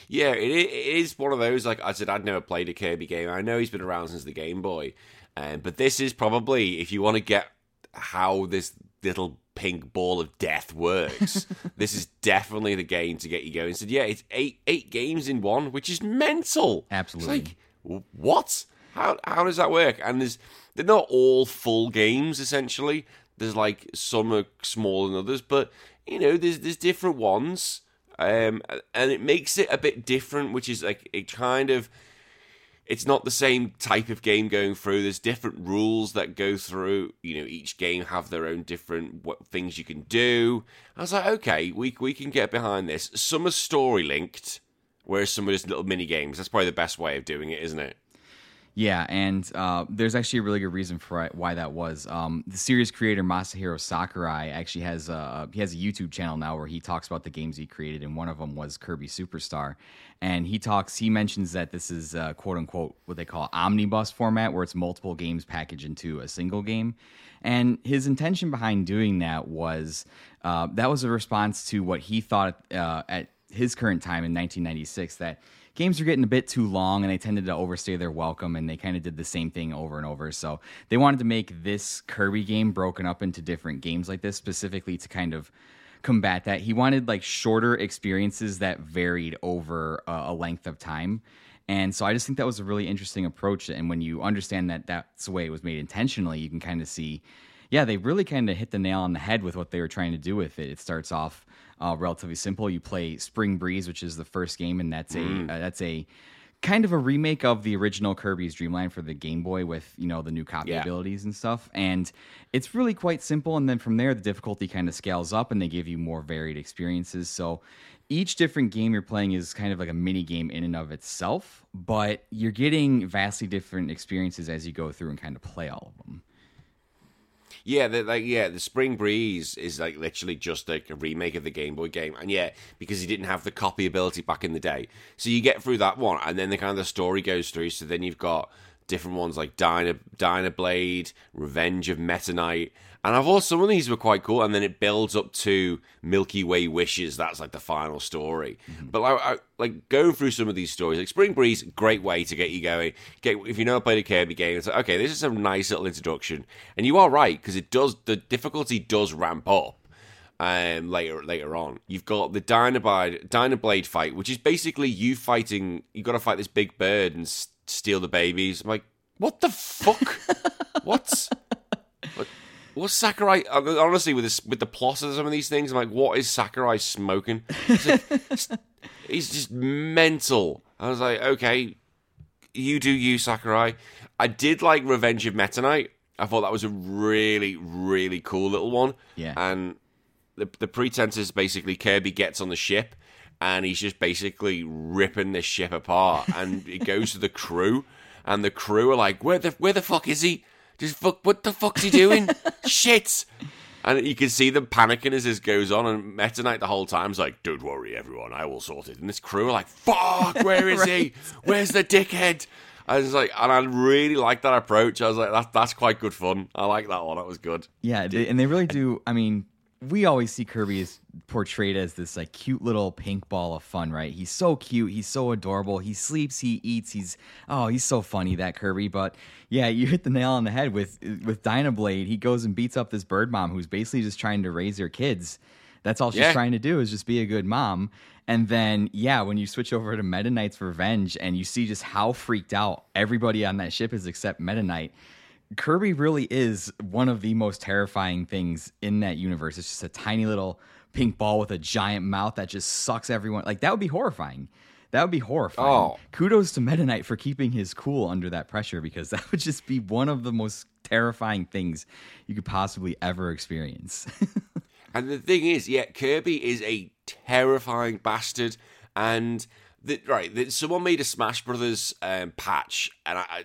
Yeah, it, it is one of those. Like I said, I'd never played a Kirby game. I know he's been around since the Game Boy, um, but this is probably if you want to get how this little pink ball of death works. this is definitely the game to get you going. So yeah, it's eight eight games in one, which is mental. Absolutely. It's like what? How how does that work? And there's they're not all full games essentially. There's like some are smaller than others, but you know there's there's different ones, um, and it makes it a bit different, which is like it kind of it's not the same type of game going through. There's different rules that go through. You know, each game have their own different what things you can do. I was like, okay, we we can get behind this. Some are story linked, whereas some are just little mini games. That's probably the best way of doing it, isn't it? Yeah, and uh, there's actually a really good reason for why that was. Um, the series creator Masahiro Sakurai actually has a he has a YouTube channel now where he talks about the games he created, and one of them was Kirby Superstar. And he talks, he mentions that this is uh, quote unquote what they call omnibus format, where it's multiple games packaged into a single game. And his intention behind doing that was uh, that was a response to what he thought uh, at his current time in 1996 that games were getting a bit too long and they tended to overstay their welcome and they kind of did the same thing over and over. So they wanted to make this Kirby game broken up into different games like this specifically to kind of combat that. He wanted like shorter experiences that varied over a, a length of time. And so I just think that was a really interesting approach. And when you understand that that's the way it was made intentionally, you can kind of see, yeah, they really kind of hit the nail on the head with what they were trying to do with it. It starts off uh, relatively simple. You play Spring Breeze, which is the first game, and that's a uh, that's a kind of a remake of the original Kirby's Dream Land for the Game Boy with you know the new copy Yeah. abilities and stuff. And it's really quite simple. And then from there, the difficulty kind of scales up, and they give you more varied experiences. So each different game you're playing is kind of like a mini game in and of itself, but you're getting vastly different experiences as you go through and kind of play all of them. Yeah, the, like yeah, the Spring Breeze is like literally just like a remake of the Game Boy game, and yeah, because he didn't have the copy ability back in the day, so you get through that one, and then the kind of the story goes through. So then you've got different ones like Dyna Dyna Blade, Revenge of Meta Knight, and I've also some of these were quite cool, and then it builds up to Milky Way Wishes. That's like the final story. But like, I, like going through some of these stories, like Spring Breeze, great way to get you going. Get if you know I played a Kirby game, it's like okay, this is a nice little introduction, and you are right because it does the difficulty does ramp up. Um, later later on, you've got the Dyna Blade Dynablade fight, which is basically you fighting. You got to fight this big bird and s- steal the babies. I'm like, what the fuck? what? What's Sakurai? Honestly, with this, with the plot of some of these things, I'm like, what is Sakurai smoking? Like- he's just mental. I was like, okay, you do you, Sakurai. I did like Revenge of Meta Knight. I thought that was a really, really cool little one. Yeah. And the the pretense is basically Kirby gets on the ship and he's just basically ripping the ship apart. And it goes to the crew, and the crew are like, "Where the where the fuck is he? Just fuck, what the fuck's he doing? Shit!" And you can see them panicking as this goes on, and Meta Knight the whole time's like, "Don't worry, everyone, I will sort it." And this crew are like, "Fuck, where is he? Where's the dickhead?" I was like, and I really like that approach. I was like, "That that's quite good fun. I like that one. That was good." Yeah, and they really do. I mean, we always see Kirby as portrayed as this like cute little pink ball of fun, right? He's so cute, he's so adorable. He sleeps, he eats, he's oh, he's so funny that Kirby. But yeah, you hit the nail on the head with with Dyna Blade. He goes and beats up this bird mom who's basically just trying to raise her kids. That's all she's Yeah. trying to do is just be a good mom. And then, yeah, when you switch over to Meta Knight's Revenge and you see just how freaked out everybody on that ship is except Meta Knight, Kirby really is one of the most terrifying things in that universe. It's just a tiny little pink ball with a giant mouth that just sucks everyone. Like that would be horrifying. That would be horrifying. Oh. Kudos to Meta Knight for keeping his cool under that pressure because that would just be one of the most terrifying things you could possibly ever experience. And the thing is, yeah, Kirby is a terrifying bastard. And the, right, the, someone made a Smash Brothers um, patch, and I, I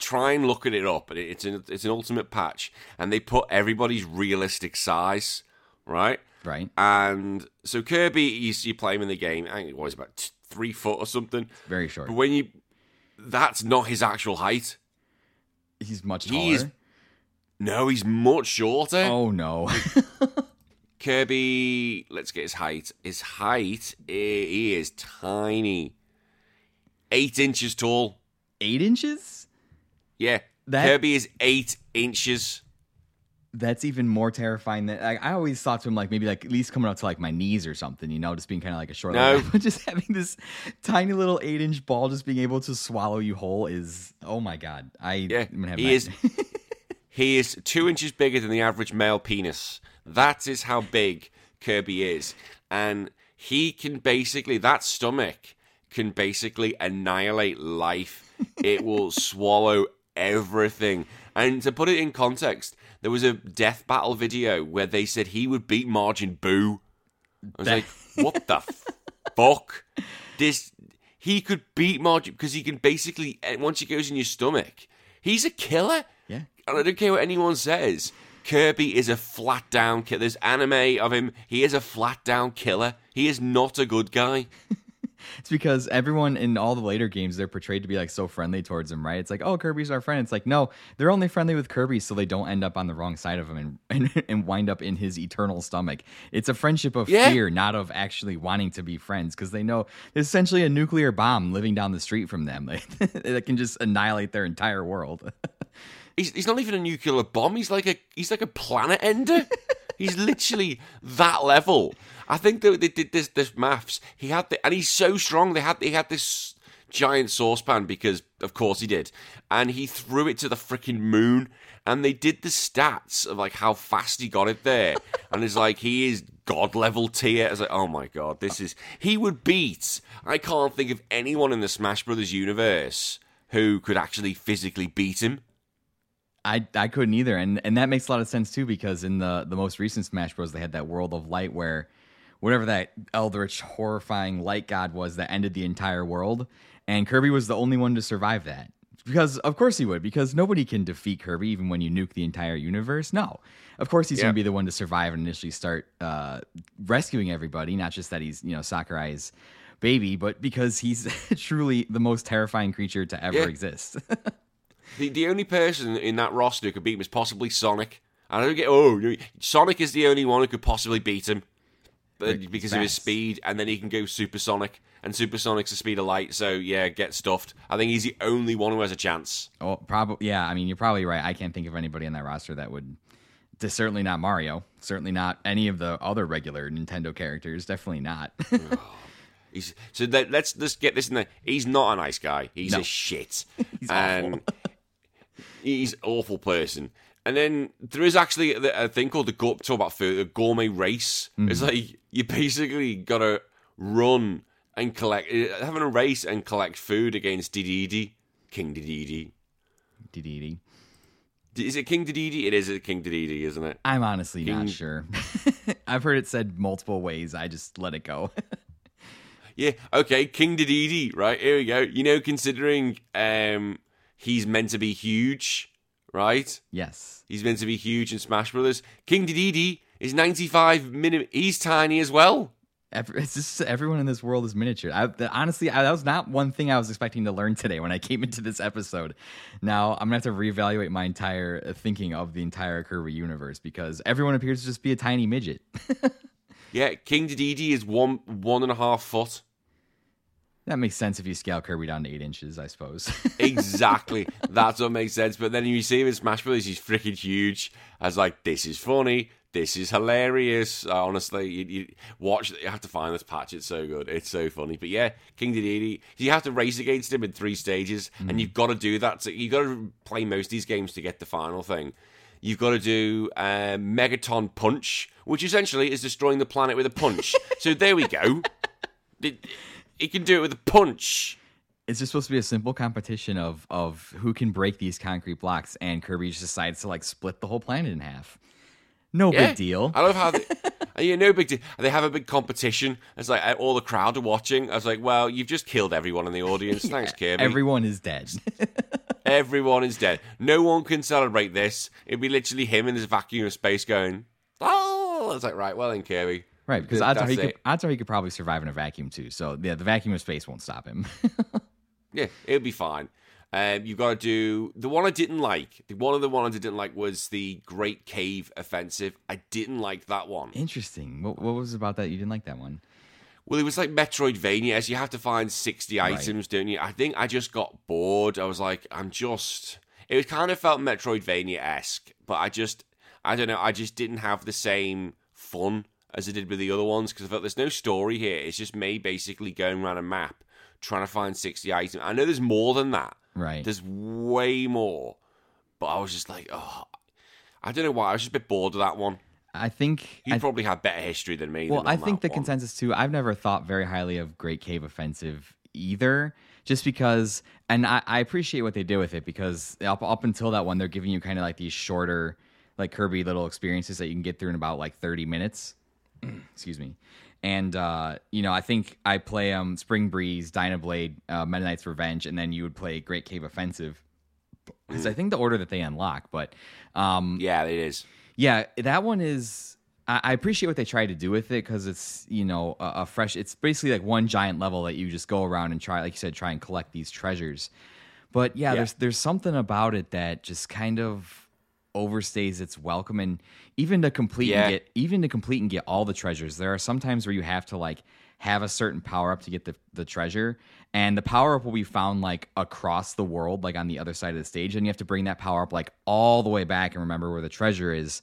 try and look at it up. And it's an it's an ultimate patch, and they put everybody's realistic size, right? right? And so Kirby, you, you play him in the game. I think it was about t- three foot or something. Very short. But when you, that's not his actual height. He's much taller. He's no, he's much shorter. oh no. Kirby, let's get his height. His height, he is tiny. Eight inches tall. Eight inches? Yeah. That- Kirby is eight inches. That's even more terrifying than I, I always thought to him like maybe like at least coming up to like my knees or something, you know, just being kind of like a short. No. But just having this tiny little eight inch ball just being able to swallow you whole is oh my god. I Yeah. I'm gonna have He night- is he is two inches bigger than the average male penis. That is how big Kirby is. And he can basically that stomach can basically annihilate life. It will swallow everything. And to put it in context, there was a death battle video where they said he would beat Majin Buu. I was like, what the fuck? This he could beat Majin because he can basically eh, once he goes in your stomach, he's a killer. Yeah. And I don't care what anyone says. Kirby is a flat down killer. There's anime of him. He is a flat down killer. He is not a good guy. It's because everyone in all the later games they're portrayed to be like so friendly towards him, right? It's like, oh, Kirby's our friend. It's like, no, they're only friendly with Kirby so they don't end up on the wrong side of him and and, and wind up in his eternal stomach. It's a friendship of Yeah. fear, not of actually wanting to be friends, because they know there's essentially a nuclear bomb living down the street from them that can just annihilate their entire world. He's, he's not even a nuclear bomb. He's like a he's like a planet ender. He's literally that level. I think that they did this this maths. He had the and he's so strong. They had he had this giant saucepan because of course he did, and he threw it to the freaking moon. And they did the stats of like how fast he got it there, and it's like he is god level tier. I was like, oh my god, this is he would beat. I can't think of anyone in the Smash Brothers universe who could actually physically beat him. I I couldn't either, and and that makes a lot of sense too because in the the most recent Smash Bros, they had that World of Light where whatever that eldritch horrifying light god was that ended the entire world, and Kirby was the only one to survive that. Because of course he would, because nobody can defeat Kirby even when you nuke the entire universe. No, of course he's Yeah. going to be the one to survive and initially start uh, rescuing everybody. Not just that he's you know Sakurai's baby, but because he's truly the most terrifying creature to ever Yeah. exist. The the only person in that roster who could beat him is possibly Sonic. I don't get oh Sonic is the only one who could possibly beat him. Because of his speed, and then he can go supersonic, and supersonic's the speed of light. So yeah, get stuffed. I think he's the only one who has a chance. Oh, probably. Yeah, I mean, you're probably right. I can't think of anybody on that roster that would. Certainly not Mario. Certainly not any of the other regular Nintendo characters. Definitely not. Oh, he's so that, let's let's get this in there. He's not a nice guy. He's No. a shit, He's and he's an awful person. And then there is actually a thing called the go- talk about food, a gourmet race. It's like you basically gotta run and collect, uh, having a race and collect food against Dididi, King Dididi. DDD. Is it King Dididi? It is a King Dididi, isn't it? I'm honestly King- not sure. I've heard it said multiple ways. I just let it go. Yeah, okay, King Dedede, right? Here we go. You know, considering um he's meant to be huge, right? yes. He's meant to be huge in Smash Brothers. King Dedede is 95 minute. He's tiny as well. Every, it's just everyone in this world is miniature. I, the- honestly, I, that was not one thing I was expecting to learn today when I came into this episode. Now I'm gonna have to reevaluate my entire thinking of the entire Kirby universe because everyone appears to just be a tiny midget. Yeah, King Dedede is one one and a half foot. That makes sense if you scale Kirby down to eight inches, I suppose. Exactly. That's what makes sense. But then you see him in Smash Brothers, he's freaking huge. I was like, this is funny. This is hilarious. Uh, honestly, you, you watch. You have to find this patch. It's so good. It's so funny. But yeah, King Dedede. You have to race against him in three stages, and you've got to do that. So you've got to play most of these games to get the final thing. You've got to do uh, Megaton Punch, which essentially is destroying the planet with a punch. so there we go. It, he can do it with a punch. it's just supposed to be a simple competition of of who can break these concrete blocks, and Kirby just decides to like split the whole planet in half. No Yeah. big deal. I love how they, uh, yeah, no big deal. They have a big competition. It's like uh, all the crowd are watching. I was like, well, you've just killed everyone in the audience. Thanks, Kirby. Everyone is dead. Everyone is dead. No one can celebrate this. It'd be literally him in this vacuum of space going, oh. It's like, right, well then, Kirby. Right, because odds are, he could, odds are he could probably survive in a vacuum too. So yeah, the vacuum of space won't stop him. Yeah, it'll be fine. Um, you've got to do the one I didn't like. The one of the ones I didn't like was the Great Cave Offensive. I didn't like that one. Interesting. What, what was about that you didn't like that one? Well, it was like Metroidvania, as you have to find 60 items, don't you? I think I just got bored. I was like, I'm just. It was kind of felt Metroidvania esque, but I just. I don't know. I just didn't have the same fun as I did with the other ones because I felt there's no story here. It's just me basically going around a map trying to find 60 items. I know there's more than that. Right. There's way more. But I was just like, oh. I don't know why. I was just a bit bored of that one. I think. You I, probably had better history than me. well, than I think the one. consensus too. I've never thought very highly of Great Cave Offensive either, just because. And I, I appreciate what they did with it because up up until that one, they're giving you kind of like these shorter, like Kirby little experiences that you can get through in about like thirty minutes. excuse me. And uh, you know, I think I play um Spring Breeze, Dyna Blade, uh, Meta Knight's Revenge, and then you would play Great Cave Offensive. Because I think the order that they unlock, but um, Yeah, it is. yeah, that one is. I I appreciate what they tried to do with it because it's you know a, a fresh. It's basically like one giant level that you just go around and try, like you said, try and collect these treasures. But yeah, Yeah. there's there's something about it that just kind of overstays its welcome, and even to complete Yeah. and get even to complete and get all the treasures, there are some times where you have to like have a certain power up to get the the treasure, and the power up will be found like across the world, like on the other side of the stage, and you have to bring that power up like all the way back and remember where the treasure is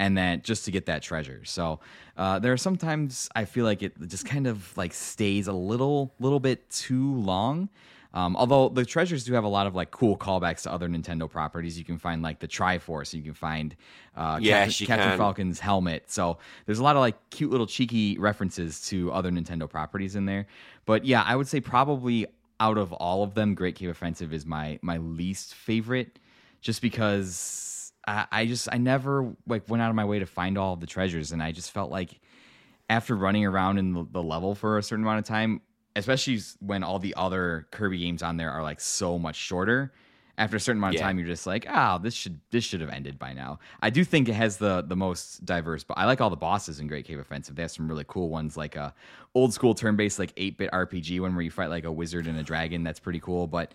and then just to get that treasure. So uh, there are sometimes I feel like it just kind of like stays a little little bit too long. Um, although the treasures do have a lot of like cool callbacks to other Nintendo properties, you can find like the Triforce, you can find uh, Yes, Captain, Captain can. Falcon's helmet. So there's a lot of like cute little cheeky references to other Nintendo properties in there. But yeah, I would say probably out of all of them, Great Cave Offensive is my my least favorite, just because I, I just I never like went out of my way to find all of the treasures, and I just felt like after running around in the, the level for a certain amount of time, especially when all the other Kirby games on there are like so much shorter. After a certain amount of Yeah. time, you're just like, ah, this should this should have ended by now. I do think it has the the most diverse, but I like all the bosses in Great Cave Offensive. They have some really cool ones, like a old school turn based like eight bit RPG one where you fight like a wizard and a dragon. That's pretty cool. But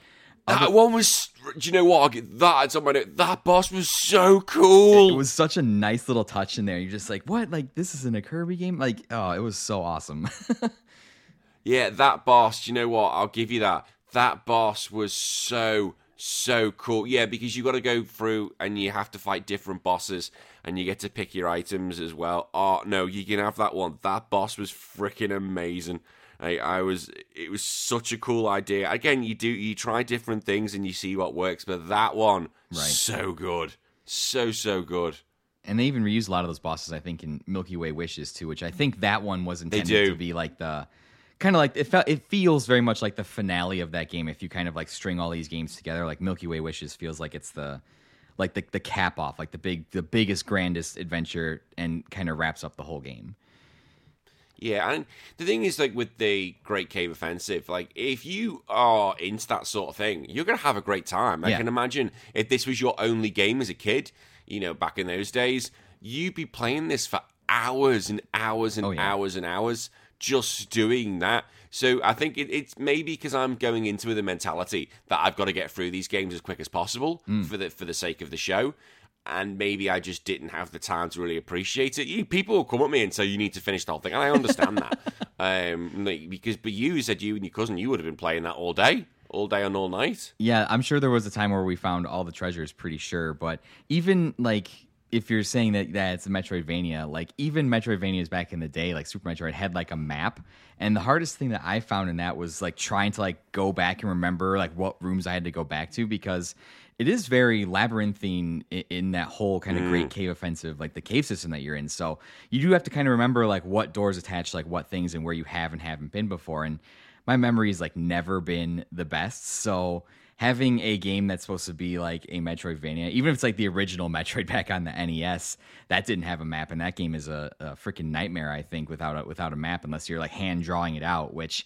That one was. Do you know what? That. It's on my note. That boss was so cool. it was such a nice little touch in there. You're just like, what? Like this isn't a Kirby game? Like, oh, it was so awesome. Yeah, that boss. You know what? I'll give you that. That boss was so so cool. Yeah, because you got to go through and you have to fight different bosses, and you get to pick your items as well. Oh no, you can have that one. That boss was freaking amazing. I, I was. It was such a cool idea. Again, you do you try different things and you see what works, but that one Right. so good. So so good. and they even reused a lot of those bosses i think in milky way wishes too which i think that one was intended to be like the kind of like it felt it feels very much like the finale of that game if you kind of like string all these games together like milky way wishes feels like it's the like the, the cap off like the big the biggest grandest adventure and kind of wraps up the whole game Yeah, and the thing is, like with the Great Cave Offensive, like if you are into that sort of thing, you're gonna have a great time. I Yeah. can imagine if this was your only game as a kid, you know, back in those days, you'd be playing this for hours and hours and Oh, yeah. hours and hours just doing that. So I think it, it's maybe because I'm going into with the mentality that I've got to get through these games as quick as possible Mm. for the for the sake of the show. And maybe I just didn't have the time to really appreciate it. You, people will come at me and say you need to finish the whole thing, and I understand that. Um, because but you said you and your cousin you would have been playing that all day, all day and all night. Yeah, I'm sure there was a time where we found all the treasures, pretty sure. But even like if you're saying that that's a Metroidvania, like even Metroidvanias back in the day, like Super Metroid had like a map. And the hardest thing that I found in that was like trying to like go back and remember like what rooms I had to go back to because it is very labyrinthine in, in that whole kind of mm. great cave offensive, like the cave system that you're in. So you do have to kind of remember like what doors attach, like what things and where you have and haven't been before. And my memory memory's like never been the best. So having a game that's supposed to be like a Metroidvania, even if it's like the original Metroid back on the NES, that didn't have a map, and that game is a, a freaking nightmare. I think without a, without a map, unless you're like hand drawing it out, which.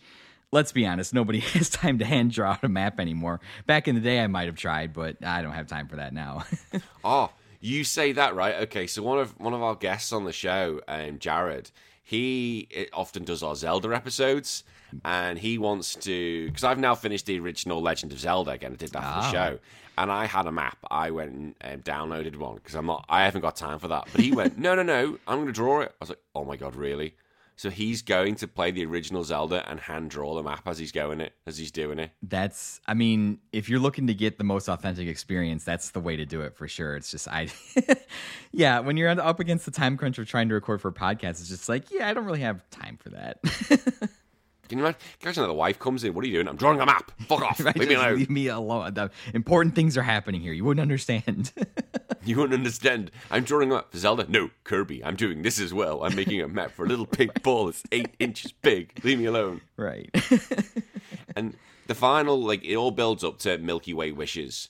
Let's be honest, nobody has time to hand draw out a map anymore. Back in the day, I might have tried, but I don't have time for that now. Oh, you say that right? Okay, so one of one of our guests on the show, um, Jared, he often does our Zelda episodes, and he wants to because I've now finished the original Legend of Zelda again. I did that for the Ah. show, and I had a map. I went and um, downloaded one because I'm not. I haven't got time for that. But he went, no, no, no, I'm going to draw it. I was like, oh my god, really? So he's going to play the original Zelda and hand draw the map as he's going it, as he's doing it. That's, I mean, if you're looking to get the most authentic experience, that's the way to do it for sure. It's just, I, yeah, when you're up against the time crunch of trying to record for a podcast, it's just like, yeah, I don't really have time for that. Can you imagine? That the wife comes in. What are you doing? I'm drawing a map. Fuck off. Leave me alone. leave me alone. The important things are happening here. You wouldn't understand. You wouldn't understand. I'm drawing a map for Zelda. No, Kirby. I'm doing this as well. I'm making a map for a little pink ball that's eight inches big. Leave me alone. right. And the final, like, it all builds up to Milky Way wishes.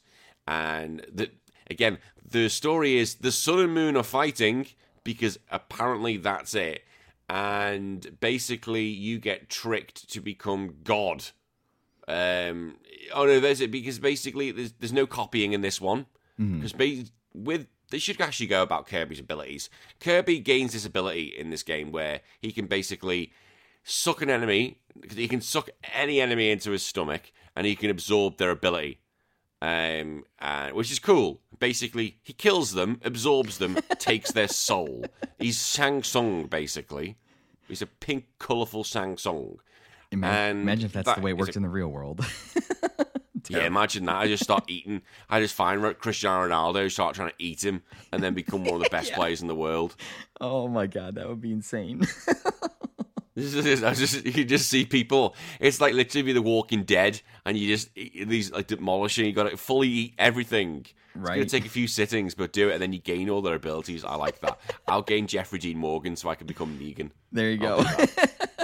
And the, again, the story is the sun and moon are fighting because apparently that's it. And basically, you get tricked to become God. Um, oh no, there's it because basically there's there's no copying in this one because ba- with they should actually go about Kirby's abilities. Kirby gains this ability in this game where he can basically suck an enemy. He can suck any enemy into his stomach, and he can absorb their ability, um, uh, which is cool. Basically, he kills them, absorbs them, takes their soul. He's Shang Tsung, basically. He's a pink, colourful Shang Tsung. Ima- And Imagine if that's that the way it works a- in the real world. Yeah, imagine that. I just start eating. I just find Cristiano Ronaldo, start trying to eat him, and then become one of the best players in the world. oh my god, that would be insane. This is, I just you just see people. It's like literally The Walking Dead, and you just these like demolishing. You got to fully eat everything. It's gonna take a few sittings, but do it, and then you gain all their abilities. I like that. I'll gain Jeffrey Dean Morgan so I can become Negan. there you I'll go. do that.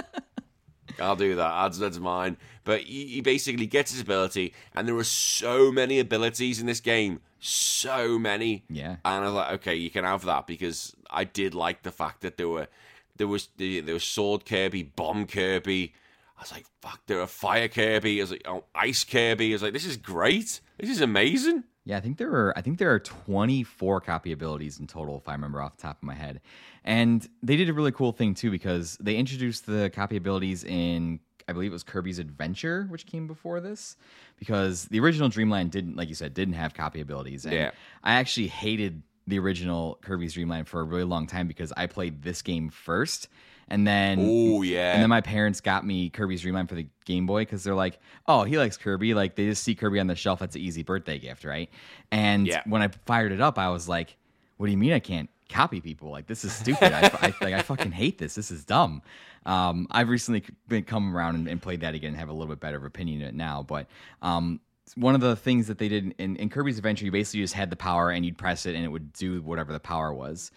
I'll do that. That's, that's mine. But he, he basically gets his ability, and there are so many abilities in this game. So many. Yeah. And I was like, okay, you can have that because I did like the fact that there were there was there was sword Kirby, bomb Kirby. I was like, fuck, there are fire Kirby. I was like, oh, ice Kirby. I was like, this is great. This is amazing. Yeah, I think there are I think there are 24 copy abilities in total if I remember off the top of my head. And they did a really cool thing too because they introduced the copy abilities in I believe it was Kirby's Adventure which came before this because the original Dream Land didn't like you said didn't have copy abilities and Yeah. I actually hated the original Kirby's Dream Land for a really long time because I played this game first and then Oh yeah. and then my parents got me Kirby's Dream Land for the Game Boy because they're like, oh, he likes Kirby. Like they just see Kirby on the shelf. That's an easy birthday gift, right? And Yeah. when I fired it up, I was like, what do you mean I can't copy people? Like this is stupid. I, I, like, I fucking hate this. This is dumb. Um, I've recently been come around and, and played that again and have a little bit better of opinion of it now. But um, one of the things that they did in, in Kirby's Adventure, you basically just had the power and you'd press it and it would do whatever the power was.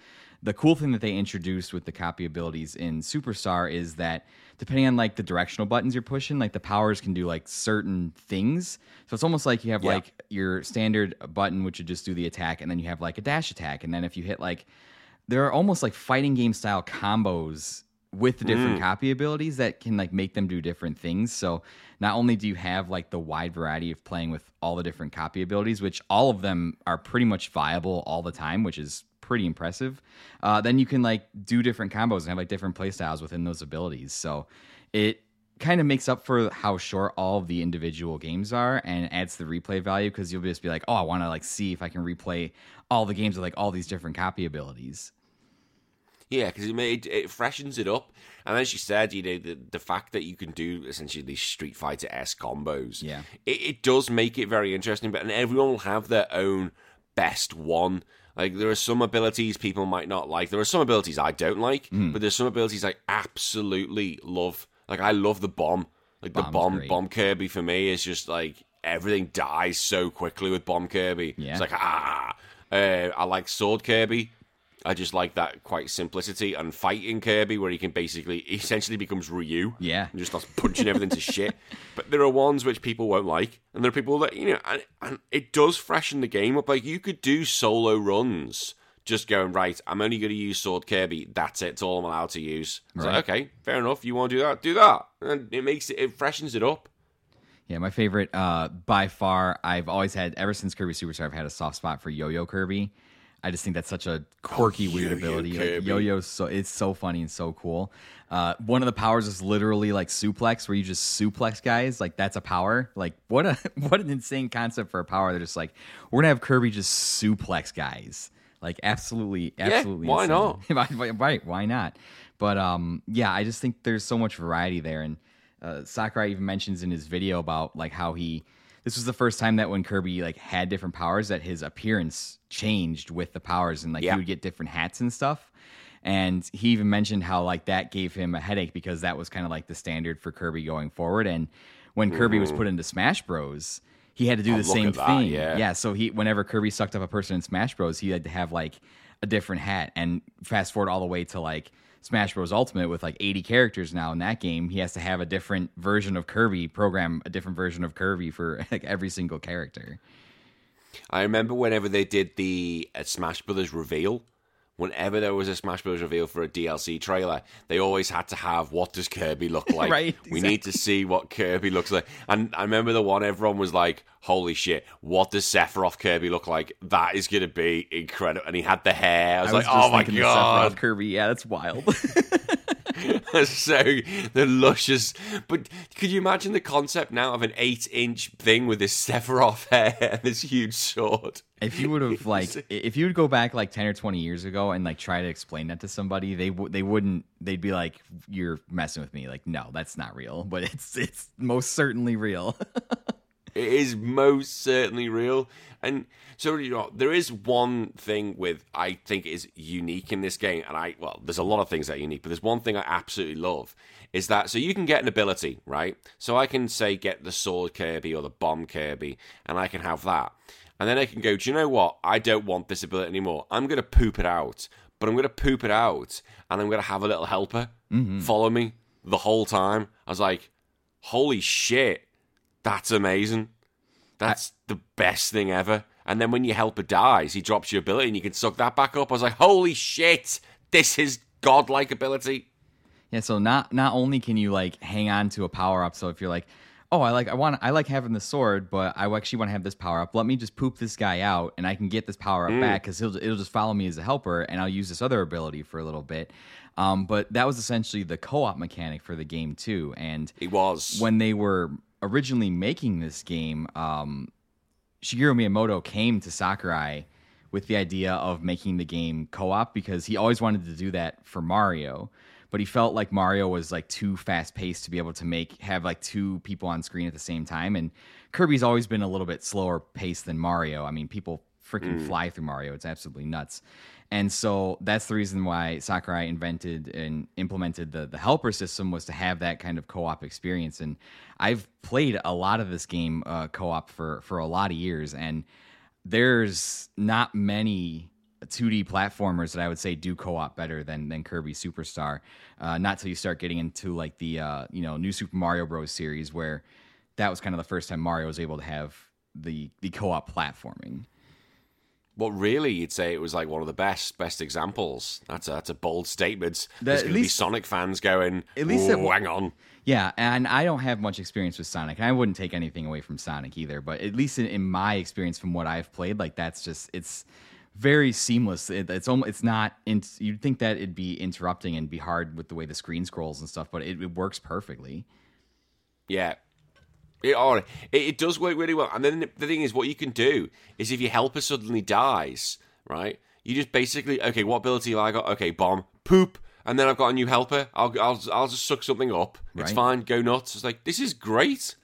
The cool thing that they introduced with the copy abilities in Super Star is that depending on like the directional buttons you're pushing, like the powers can do like certain things. So it's almost like you have Yeah. like your standard button, which would just do the attack, and then you have like a dash attack, and then if you hit like there are almost like fighting game style combos with the different copy abilities that can like make them do different things. So not only do you have like the wide variety of playing with all the different copy abilities, which all of them are pretty much viable all the time, which is pretty impressive. Uh, then you can like do different combos and have like different play styles within those abilities. So it kind of makes up for how short all of the individual games are and adds the replay value because you'll just be like, oh, I want to like see if I can replay all the games with like all these different copy abilities. Yeah, because it made it freshens it up, and as you said, you know the the fact that you can do essentially these Street Fighter s combos, Yeah. it, it does make it very interesting. But and everyone will have their own best one. Like there are some abilities people might not like. There are some abilities I don't like, Hmm. but there's some abilities I absolutely love. Like I love the bomb. Like the bomb great. bomb Kirby for me is just like everything dies so quickly with bomb Kirby. Yeah. It's like ah. Uh, I like sword Kirby. I just like that quite simplicity and fighting Kirby, where he can basically he essentially becomes Ryu. Yeah. and just starts punching everything to shit. But there are ones which people won't like, and there are people that you know, and, and it does freshen the game up. Like you could do solo runs, just going right. I'm only going to use Sword Kirby. That's it. It's all I'm allowed to use. It's Right. like okay, fair enough. You want to do that? Do that, and it makes it it freshens it up. Yeah, my favorite uh, by far. I've always had ever since Kirby Super Star. I've had a soft spot for Yo-Yo Kirby. I just think that's such a quirky, weird Yo-Yo ability. Like, Yo-Yo, so it's so funny and so cool. Uh, one of the powers is literally like suplex, where you just suplex guys. Like that's a power. Like what a what an insane concept for a power. They're just like we're gonna have Kirby just suplex guys. Like absolutely, absolutely. why insane. Why- right? Why not? But um, yeah, I just think there's so much variety there, and uh, Sakurai even mentions in his video about like how he this was the first time that when Kirby like had different powers that his appearance changed with the powers and like Yeah. he would get different hats and stuff. And he even mentioned how like that gave him a headache because that was kind of like the standard for Kirby going forward. And when Kirby was put into Smash Bros, he had to do Mm-hmm. Oh, the same at that, thing. yeah. yeah. So he whenever Kirby sucked up a person in Smash Bros, he had to have like a different hat. And fast forward all the way to like Smash Bros Ultimate with like 80 characters now in that game, he has to have a different version of Kirby, program a different version of Kirby for like every single character. I remember whenever they did the uh, Smash Brothers reveal, whenever there was a Smash Bros. reveal for a DLC trailer, they always had to have what does Kirby look like? Right, We need to see what Kirby looks like. And I remember the one everyone was like, "Holy shit, what does Sephiroth Kirby look like? That is going to be incredible." And he had the hair. I was, like, just "Oh my god!" Sephiroth Kirby, yeah, that's wild. so the luscious. But could you imagine the concept now of an eight-inch thing with this Sephiroth hair and this huge sword? If you would have like, if you would go back like ten or twenty years ago and like try to explain that to somebody, they w- they wouldn't. They'd be like, "You're messing with me." Like, no, that's not real. But it's it's most certainly real. It is most certainly real. And so you know, there is one thing with I think is unique in this game, and I well, there's a lot of things that are unique, but there's one thing I absolutely love is that so you can get an ability, right? So I can say get the sword Kirby or the bomb Kirby, and I can have that. And then I can go, do you know what? I don't want this ability anymore. I'm gonna poop it out. But I'm gonna poop it out and I'm gonna have a little helper mm-hmm. follow me the whole time. I was like, holy shit. That's amazing. That's the best thing ever. And then when your helper dies, he drops your ability and you can suck that back up. I was like, holy shit, this is godlike ability. Yeah, so not not only can you like hang on to a power up, so if you're like, oh, I like I want I like having the sword, but I actually want to have this power up. Let me just poop this guy out, and I can get this power up back because he'll it'll just follow me as a helper, and I'll use this other ability for a little bit. Um, but that was essentially the co-op mechanic for the game too, and It was. when they were originally making this game, um, Shigeru Miyamoto came to Sakurai with the idea of making the game co-op because he always wanted to do that for Mario, but he felt like Mario was like too fast paced to be able to make have like two people on screen at the same time and Kirby's always been a little bit slower paced than Mario. I mean, people freaking fly through Mario. It's absolutely nuts. And so that's the reason why Sakurai invented and implemented the the helper system was to have that kind of co-op experience. And I've played a lot of this game uh, co-op for for a lot of years, and there's not many 2D platformers that I would say do co-op better than than Kirby Super Star. Uh, not till you start getting into like the uh, you know new Super Mario Bros. series, where that was kind of the first time Mario was able to have the the co-op platforming. Well, really, you'd say it was like one of the best best examples. That's a, that's a bold statement. That- There's at going to be least- Sonic fans going, at least "Whoa, it- hang on. Yeah, and I don't have much experience with Sonic, I wouldn't take anything away from Sonic either. But at least in, in my experience, from what I've played, like that's just it's very seamless. It, it's almost it's not. In, you'd think that it'd be interrupting and be hard with the way the screen scrolls and stuff, but it, it works perfectly. Yeah. It, oh, it, it does work really well. And then the, the thing is, what you can do is if your helper suddenly dies, right? You just basically, okay, what ability have I got? Okay, bomb, poop, and then I've got a new helper. I'll, I'll, I'll just suck something up. It's fine, go nuts. It's like, this is great.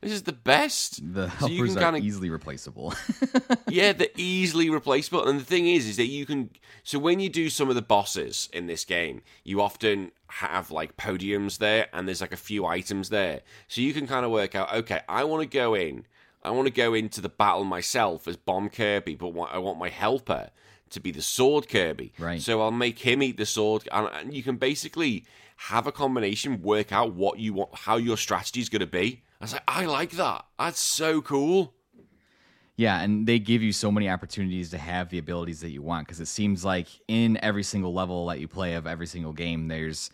This is the best. The So you helpers can are kinda- easily replaceable. yeah, they're easily replaceable. And the thing is, is that you can. So when you do some of the bosses in this game, you often have like podiums there, and there's like a few items there. So you can kind of work out, okay, I want to go in. I want to go into the battle myself as Bomb Kirby, but I want my helper to be the Sword Kirby. Right. So I'll make him eat the sword, and, and you can basically have a combination, work out what you want, how your strategy is going to be. I was like, I like that. That's so cool. Yeah, and they give you so many opportunities to have the abilities that you want because it seems like in every single level that you play of every single game, there's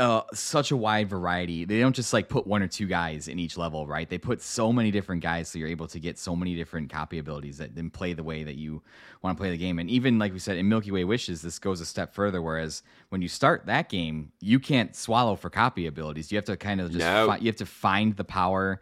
uh, such a wide variety. They don't just like put one or two guys in each level, right? They put so many different guys, so you're able to get so many different copy abilities that then play the way that you want to play the game. And even like we said in Milky Way Wishes, this goes a step further. Whereas when you start that game, you can't swallow for copy abilities. You have to kind of just No. fi- you have to find the power.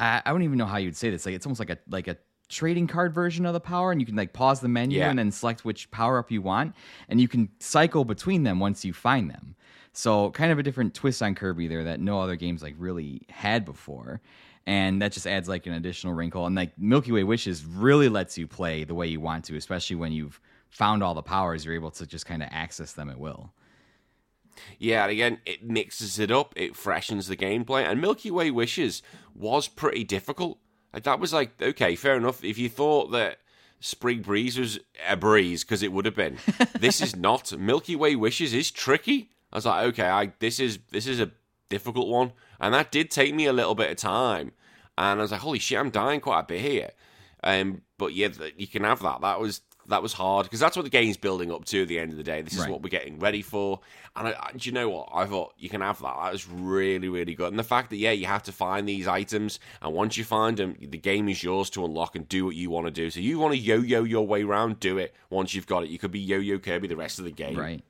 I, I don't even know how you'd say this. Like it's almost like a like a trading card version of the power and you can like pause the menu Yeah. and then select which power up you want and you can cycle between them once you find them so kind of a different twist on kirby there that no other games like really had before and that just adds like an additional wrinkle and like milky way wishes really lets you play the way you want to especially when you've found all the powers you're able to just kind of access them at will Yeah, and again, it mixes it up, it freshens the gameplay, and Milky Way Wishes was pretty difficult. Like that was like, okay, fair enough. If you thought that Spring Breeze was a breeze, because it would have been, this is not. Milky Way Wishes is tricky. I was like, okay, I this is this is a difficult one, and that did take me a little bit of time. And I was like, holy shit, I'm dying quite a bit here. Um, but yeah, you can have that. That was that was hard because that's what the game's building up to. At the end of the day, this is Right. what we're getting ready for. And I, I, do you know what? I thought you can have that. That was really, really good. And the fact that yeah, you have to find these items, and once you find them, the game is yours to unlock and do what you want to do. So you want to yo-yo your way around, do it. Once you've got it, you could be yo-yo Kirby the rest of the game. Right.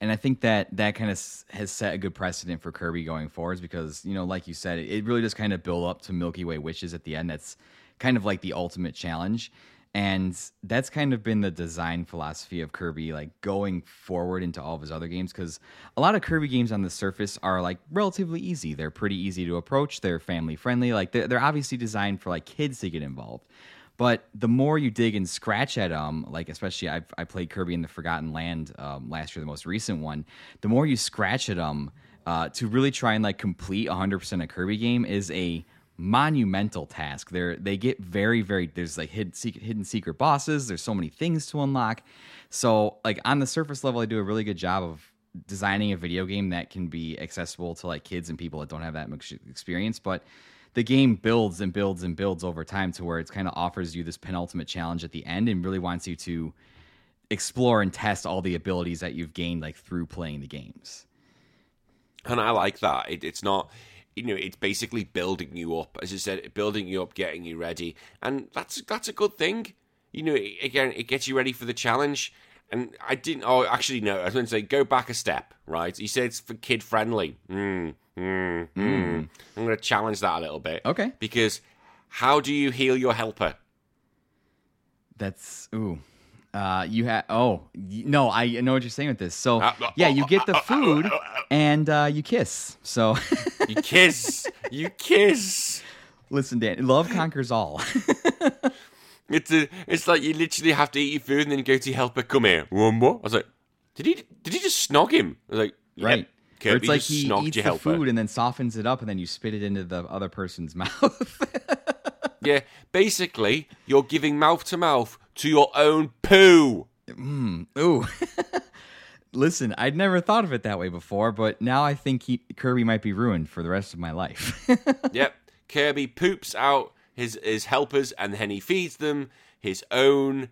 And I think that that kind of has set a good precedent for Kirby going forwards because, you know, like you said, it really just kind of build up to Milky Way Wishes at the end. That's kind of like the ultimate challenge. And that's kind of been the design philosophy of Kirby, like going forward into all of his other games. Because a lot of Kirby games on the surface are like relatively easy. They're pretty easy to approach. They're family friendly. Like they're, they're obviously designed for like kids to get involved. But the more you dig and scratch at them, like especially I, I played Kirby in the Forgotten Land um, last year, the most recent one. The more you scratch at them, uh, to really try and like complete 100% a Kirby game is a monumental task. They're they get very very there's like hidden secret, hidden secret bosses. There's so many things to unlock. So like on the surface level, I do a really good job of designing a video game that can be accessible to like kids and people that don't have that much experience, but the game builds and builds and builds over time to where it kind of offers you this penultimate challenge at the end and really wants you to explore and test all the abilities that you've gained like through playing the games. and I like that. It, it's not, you know, it's basically building you up, as I said, building you up, getting you ready, and that's that's a good thing. You know, again, it gets you ready for the challenge. And I didn't. Oh, actually, no. I was going to say go back a step. Right? He said it's for kid friendly. Mm, mm, mm. I'm going to challenge that a little bit. Okay. Because how do you heal your helper? That's ooh. Uh, you have oh no, I know what you're saying with this. So Uh, yeah, you get the food and uh, you kiss. So You kiss. you kiss. listen, Dan, love conquers all. It's a, it's like you literally have to eat your food and then you go to your helper. Come here, one more. I was like, did he did he just snog him? I was like, Right. Kirby it's like he eats your the helper. food and then softens it up, and then you spit it into the other person's mouth. Yeah, basically, you're giving mouth to mouth to your own poo. Mm, ooh. Listen, I'd never thought of it that way before, but now I think he, Kirby might be ruined for the rest of my life. Yep. Kirby poops out his his helpers and then he feeds them his own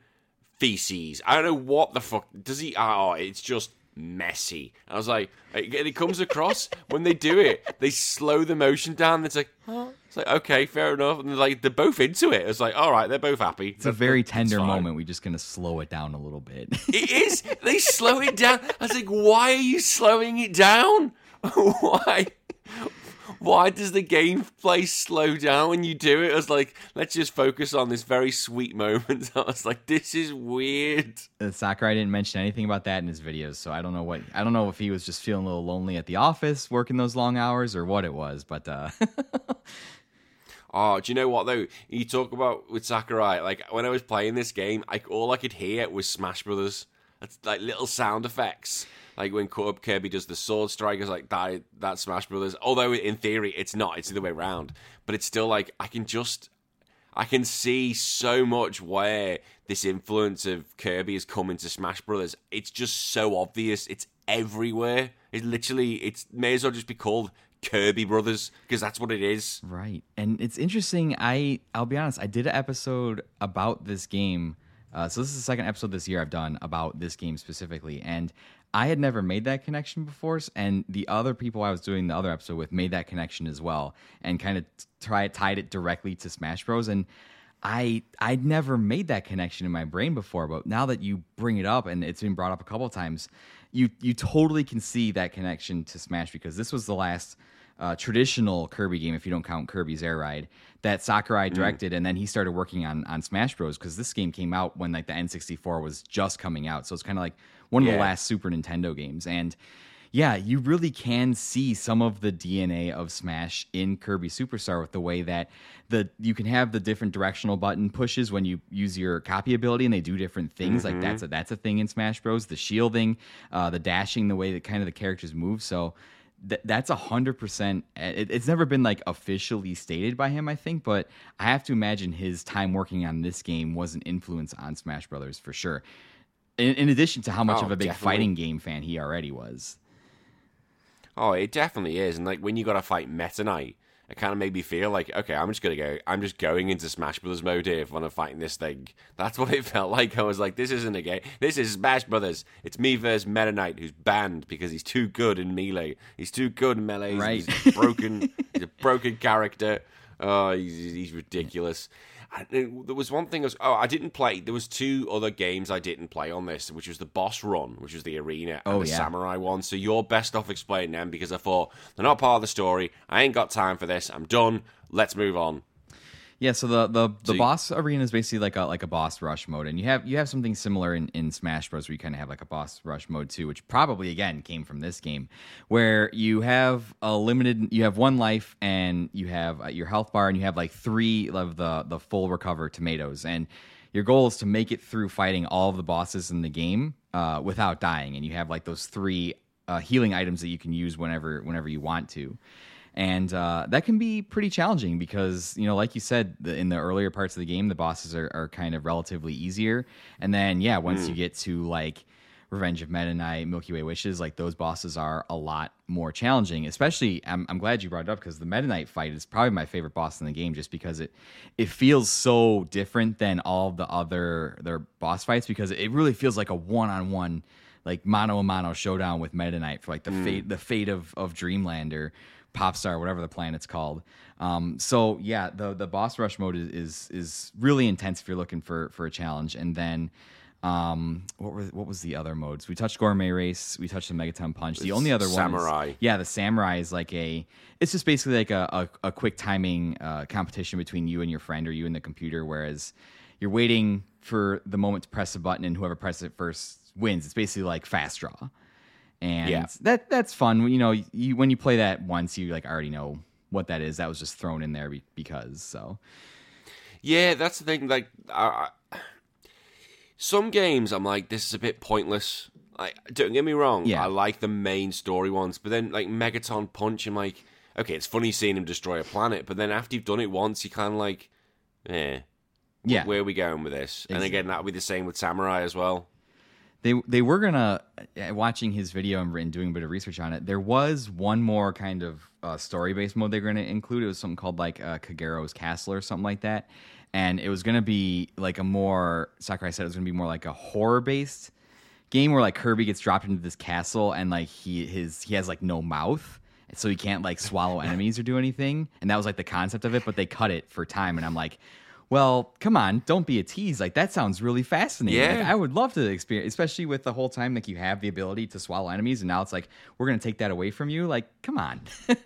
feces. I don't know what the fuck does he. Oh, oh it's just messy. I was like, it, it comes across when they do it. They slow the motion down. It's like, huh? It's like okay, fair enough. And they're like they're both into it. It's like all right, they're both happy. it's a very tender moment. We're just going to slow it down a little bit. It is. They slow it down. I was like, why are you slowing it down? why? Why does the gameplay slow down when you do it? I was like, let's just focus on this very sweet moment. I was like, this is weird. Uh, Sakurai didn't mention anything about that in his videos, so I don't know what I don't know if he was just feeling a little lonely at the office working those long hours or what it was, but uh Oh, do you know what though? You talk about with Sakurai. Like when I was playing this game, I, all I could hear was Smash Brothers. That's like little sound effects. Like when Kirby does the sword strike, it's like that. That Smash Brothers. Although in theory it's not. It's the other way around. But it's still like I can just. I can see so much where this influence of Kirby has come into Smash Brothers. It's just so obvious. It's everywhere. It literally it may as well just be called Kirby Brothers because that's what it is. Right. And it's interesting. I I'll be honest. I did an episode about this game. Uh, so this is the second episode this year I've done about this game specifically, and I had never made that connection before. And the other people I was doing the other episode with made that connection as well, and kind of try tied it directly to Smash Bros. And I I'd never made that connection in my brain before, but now that you bring it up and it's been brought up a couple of times, you you totally can see that connection to Smash because this was the last uh, traditional Kirby game, if you don't count Kirby's Air Ride, that Sakurai directed, and then he started working on on Smash Bros. Because this game came out when like the N64 was just coming out, so it's kind of like one of the last Super Nintendo games, and yeah, you really can see some of the DNA of Smash in Kirby Super Star with the way that the you can have the different directional button pushes when you use your copy ability, and they do different things. Like that's a that's a thing in Smash Bros. The shielding, uh, the dashing, the way that kind of the characters move. So th- that's a hundred percent. Eh, it's never been like officially stated by him, I think, but I have to imagine his time working on this game was an influence on Smash Brothers for sure. In, in addition to how much Oh, of a big definitely. fighting game fan he already was. Oh, it definitely is. And like when you got to fight Meta Knight, it kind of made me feel like, okay, I'm just gonna go. I'm just going into Smash Brothers mode here when I'm fighting this thing. That's what it felt like. I was like, this isn't a game. This is Smash Brothers. It's me versus Meta Knight, who's banned because he's too good in melee. He's too good in melee. He's- Right. He's broken. he's a broken character. Oh, he's, he's ridiculous. And uh, there was one thing. I was, oh, I didn't play. There was two other games I didn't play on this, which was the boss run, which was the arena, and Oh, the yeah. samurai one. So you're best off explaining them because I thought they're not part of the story. I ain't got time for this. I'm done. Let's move on. Yeah, so the the, the So you- boss arena is basically like a like a boss rush mode, and you have you have something similar in, in Smash Bros. where you kind of have like a boss rush mode too, which probably again came from this game, where you have a limited, you have one life, and you have uh, your health bar, and you have like three of the the full recover tomatoes, and your goal is to make it through fighting all of the bosses in the game uh, without dying, and you have like those three uh, healing items that you can use whenever whenever you want to and uh, that can be pretty challenging because you know like you said the, in the earlier parts of the game the bosses are, are kind of relatively easier. And then yeah once you get to like revenge of meta knight milky way wishes like those bosses are a lot more challenging especially i'm, I'm glad you brought it up because the meta knight fight is probably my favorite boss in the game just because it it feels so different than all the other their boss fights because it really feels like a one-on-one like mano a mano showdown with Meta Knight for like the fate the fate of of Dream Land or Popstar, whatever the planet's called. Um, so yeah, the the boss rush mode is, is is really intense if you're looking for for a challenge. And then um, what were what was the other modes? We touched Gourmet Race, we touched the Megaton Punch. The only other one, Samurai. is, yeah, the Samurai is like a. It's just basically like a a, a quick timing uh, competition between you and your friend or you and the computer. Whereas you're waiting for the moment to press a button, and whoever presses it first wins. It's basically like fast draw and Yeah. that that's fun. You know, you when you play that once, you like already know what that is. That was just thrown in there be, because so. Yeah, that's the thing. Like, I, I, some games, I'm like, this is a bit pointless. Like, don't get me wrong. Yeah. I like the main story ones, but then like Megaton Punch, I'm like, okay, it's funny seeing him destroy a planet, but then after you've done it once, you kind of like, eh, Yeah. where are we going with this? And again, that'll be the same with Samurai as well. They they were gonna uh, watching his video and, and doing a bit of research on it. There was one more kind of uh, story based mode they're gonna include. It was something called like uh, Kagero's Castle or something like that, and it was gonna be like a more Sakurai said it was gonna be more like a horror based game where like Kirby gets dropped into this castle and like he his he has like no mouth. So he can't like swallow enemies or do anything, and that was like the concept of it. But they cut it for time, and I'm like, well, come on, don't be a tease. Like that sounds really fascinating. Yeah. Like, I would love to experience, especially with the whole time like you have the ability to swallow enemies, and now it's like we're gonna take that away from you. Like, come on.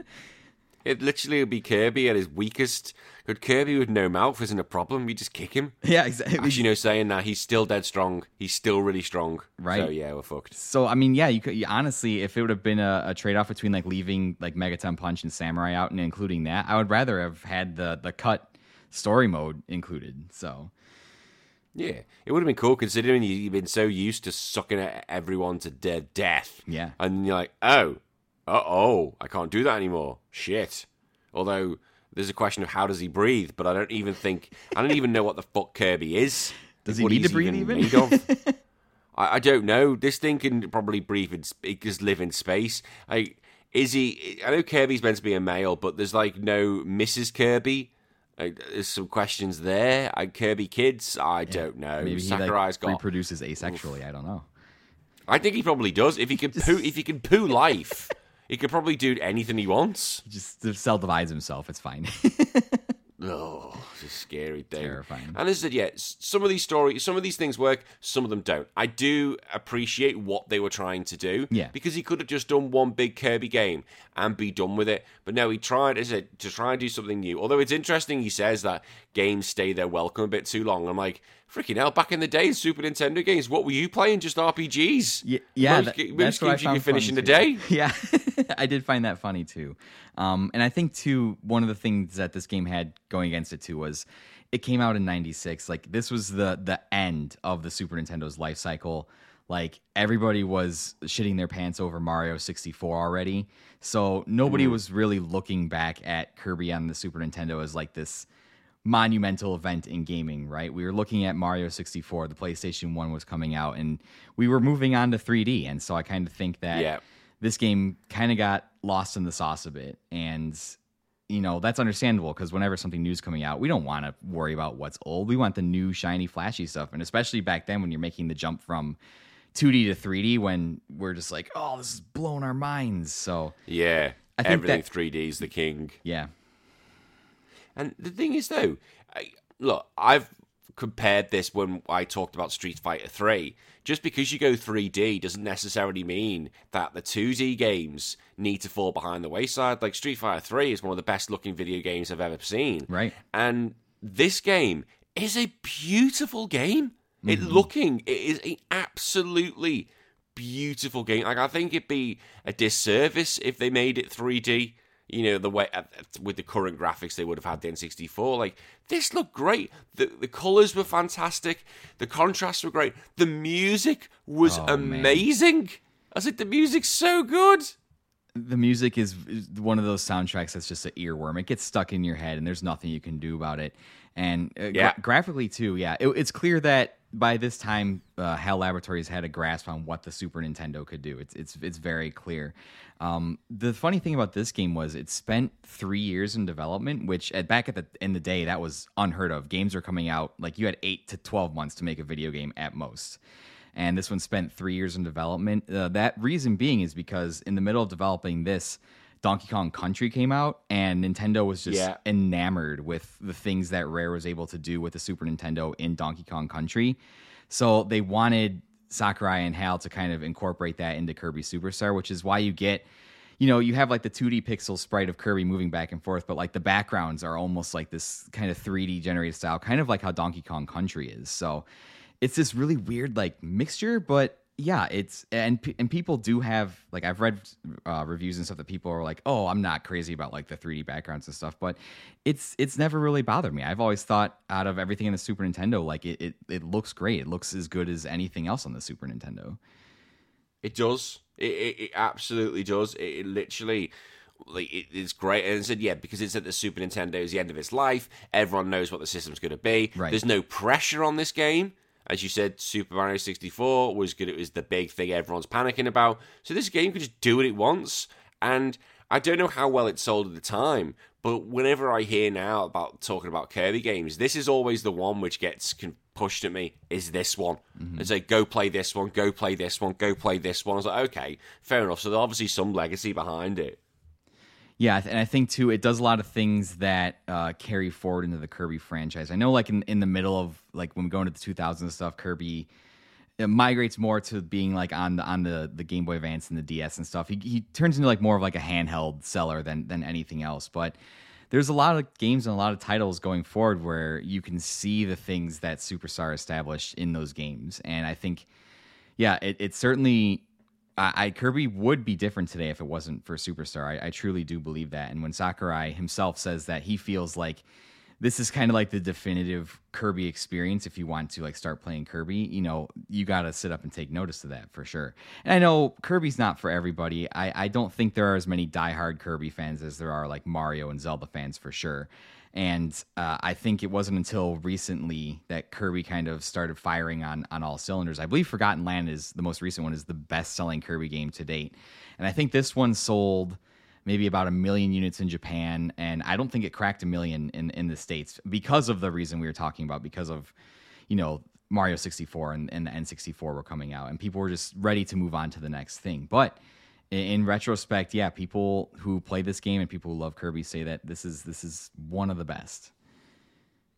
It literally would be Kirby at his weakest. But Kirby with no mouth isn't a problem. You just kick him. yeah, exactly. Actually, no, saying that he's still dead strong. He's still really strong. Right. So yeah, we're fucked. So I mean, yeah, you could you, honestly, if it would have been a, a trade off between like leaving like Megaton Punch and Samurai out and including that, I would rather have had the the cut story mode included. So Yeah, it would have been cool considering you- you've been so used to sucking at everyone to dead death. Yeah. and you're like, oh, uh oh, I can't do that anymore. Shit. Although there's a question of how does he breathe, but I don't even think I don't even know what the fuck Kirby is. Does he What need to breathe even? of. I, I don't know. This thing can probably breathe in, it just live in space. Like, is he? I know Kirby's meant to be a male, but there's like no Mrs. Kirby. Like, there's some questions there. I, Kirby kids, I don't know. maybe he Sakurai's like got. reproduces asexually. I don't know. I think he probably does. If he can poo, if he can poo life, he could probably do anything he wants. Just self divides himself. It's fine. Oh, it's a scary thing. Terrifying. And as I said, yeah, some of these stories, some of these things work, some of them don't. I do appreciate what they were trying to do. Yeah. Because he could have just done one big Kirby game and be done with it. But no, he tried, as I said, to try and do something new. Although it's interesting, he says that games stay their welcome a bit too long. I'm like, freaking hell, back in the day, Super Nintendo games, what were you playing? Just RPGs? Yeah, yeah Most, that- most games you finish in a day. Yeah, I did find that funny too. Um, and I think too one of the things that this game had going against it too was it came out in '96. Like this was the the end of the Super Nintendo's life cycle. Like everybody was shitting their pants over Mario 64 already, so nobody mm. was really looking back at Kirby on the Super Nintendo as like this monumental event in gaming, right? We were looking at Mario 64, the PlayStation 1 was coming out, and we were moving on to 3D. And so I kind of think that Yeah. this game kind of got lost in the sauce a bit. And, you know, that's understandable because whenever something new's coming out, we don't want to worry about what's old. We want the new, shiny, flashy stuff. And especially back then when you're making the jump from 2D to 3D, when we're just like, oh, this is blowing our minds. So, Yeah. I think Everything that- 3D is the king. yeah. And the thing is, though, I, look, I've compared this when I talked about Street Fighter 3. Just because you go 3D doesn't necessarily mean that the 2D games need to fall behind the wayside. Like Street Fighter 3 is one of the best looking video games I've ever seen. Right. And this game is a beautiful game. It looking, it is an absolutely beautiful game. Like I think it'd be a disservice if they made it 3D. You know the way uh, with the current graphics they would have had the N64. Like this looked great. The the colors were fantastic. The contrasts were great. The music was Oh, man. amazing. I said the music's so good. the music is, one of those soundtracks that's just an earworm. It gets stuck in your head, and there's nothing you can do about it. And uh, gra- Yeah. graphically too, yeah, it, it's clear that by this time, uh, HAL Laboratories had a grasp on what the Super Nintendo could do. It's it's it's very clear. Um, the funny thing about this game was it spent three years in development, which at back at the in the day that was unheard of. Games are coming out like you had eight to twelve months to make a video game at most and this one spent three years in development. Uh, that reason being is because in the middle of developing this, Donkey Kong Country came out, and Nintendo was just Yeah. enamored with the things that Rare was able to do with the Super Nintendo in Donkey Kong Country. So they wanted Sakurai and Hal to kind of incorporate that into Kirby Superstar, which is why you get. You know, you have like the 2D pixel sprite of Kirby moving back and forth, but like the backgrounds are almost like this kind of 3D generated style, kind of like how Donkey Kong Country is. So, it's this really weird like mixture but yeah, it's and and people do have like I've read uh, reviews and stuff that people are like, oh, I'm not crazy about like the 3D backgrounds and stuff, but it's it's never really bothered me. I've always thought out of everything in the Super Nintendo, like it it, it looks great. It looks as good as anything else on the Super Nintendo. It does. It, it, it absolutely does. It, it literally, like, it, it's great. And I said, yeah, because it's at the Super Nintendo, it's the end of its life. Everyone knows what the system's going to be. Right. There's no pressure on this game. As you said, Super Mario 64 was good. It was the big thing everyone's panicking about. So this game could just do what it wants. And I don't know how well it sold at the time, but whenever I hear now about talking about Kirby games, this is always the one which gets pushed at me. Is this one? Mm-hmm. It's like go play this one, go play this one, go play this one. I was like, okay, fair enough. So there's obviously some legacy behind it. Yeah, and I think too, it does a lot of things that uh, carry forward into the Kirby franchise. I know, like in in the middle of like when we go into the 2000s and stuff, Kirby migrates more to being like on the on the the Game Boy Advance and the DS and stuff. He he turns into like more of like a handheld seller than than anything else. But there's a lot of games and a lot of titles going forward where you can see the things that Super Star established in those games, and I think yeah, it, it certainly. I, Kirby would be different today if it wasn't for Super Star. I, I truly do believe that. And when Sakurai himself says that he feels like this is kind of like the definitive Kirby experience. If you want to like start playing Kirby, you know, you got to sit up and take notice of that for sure. And I know Kirby's not for everybody. I, I don't think there are as many diehard Kirby fans as there are like Mario and Zelda fans for sure. And uh, I think it wasn't until recently that Kirby kind of started firing on on all cylinders. I believe Forgotten Land is the most recent one, is the best selling Kirby game to date, and I think this one sold maybe about a million units in Japan, and I don't think it cracked a million in in the states because of the reason we were talking about, because of you know Mario 64 and, and the N64 were coming out, and people were just ready to move on to the next thing. But in, retrospect, yeah, people who play this game and people who love Kirby say that this is this is one of the best.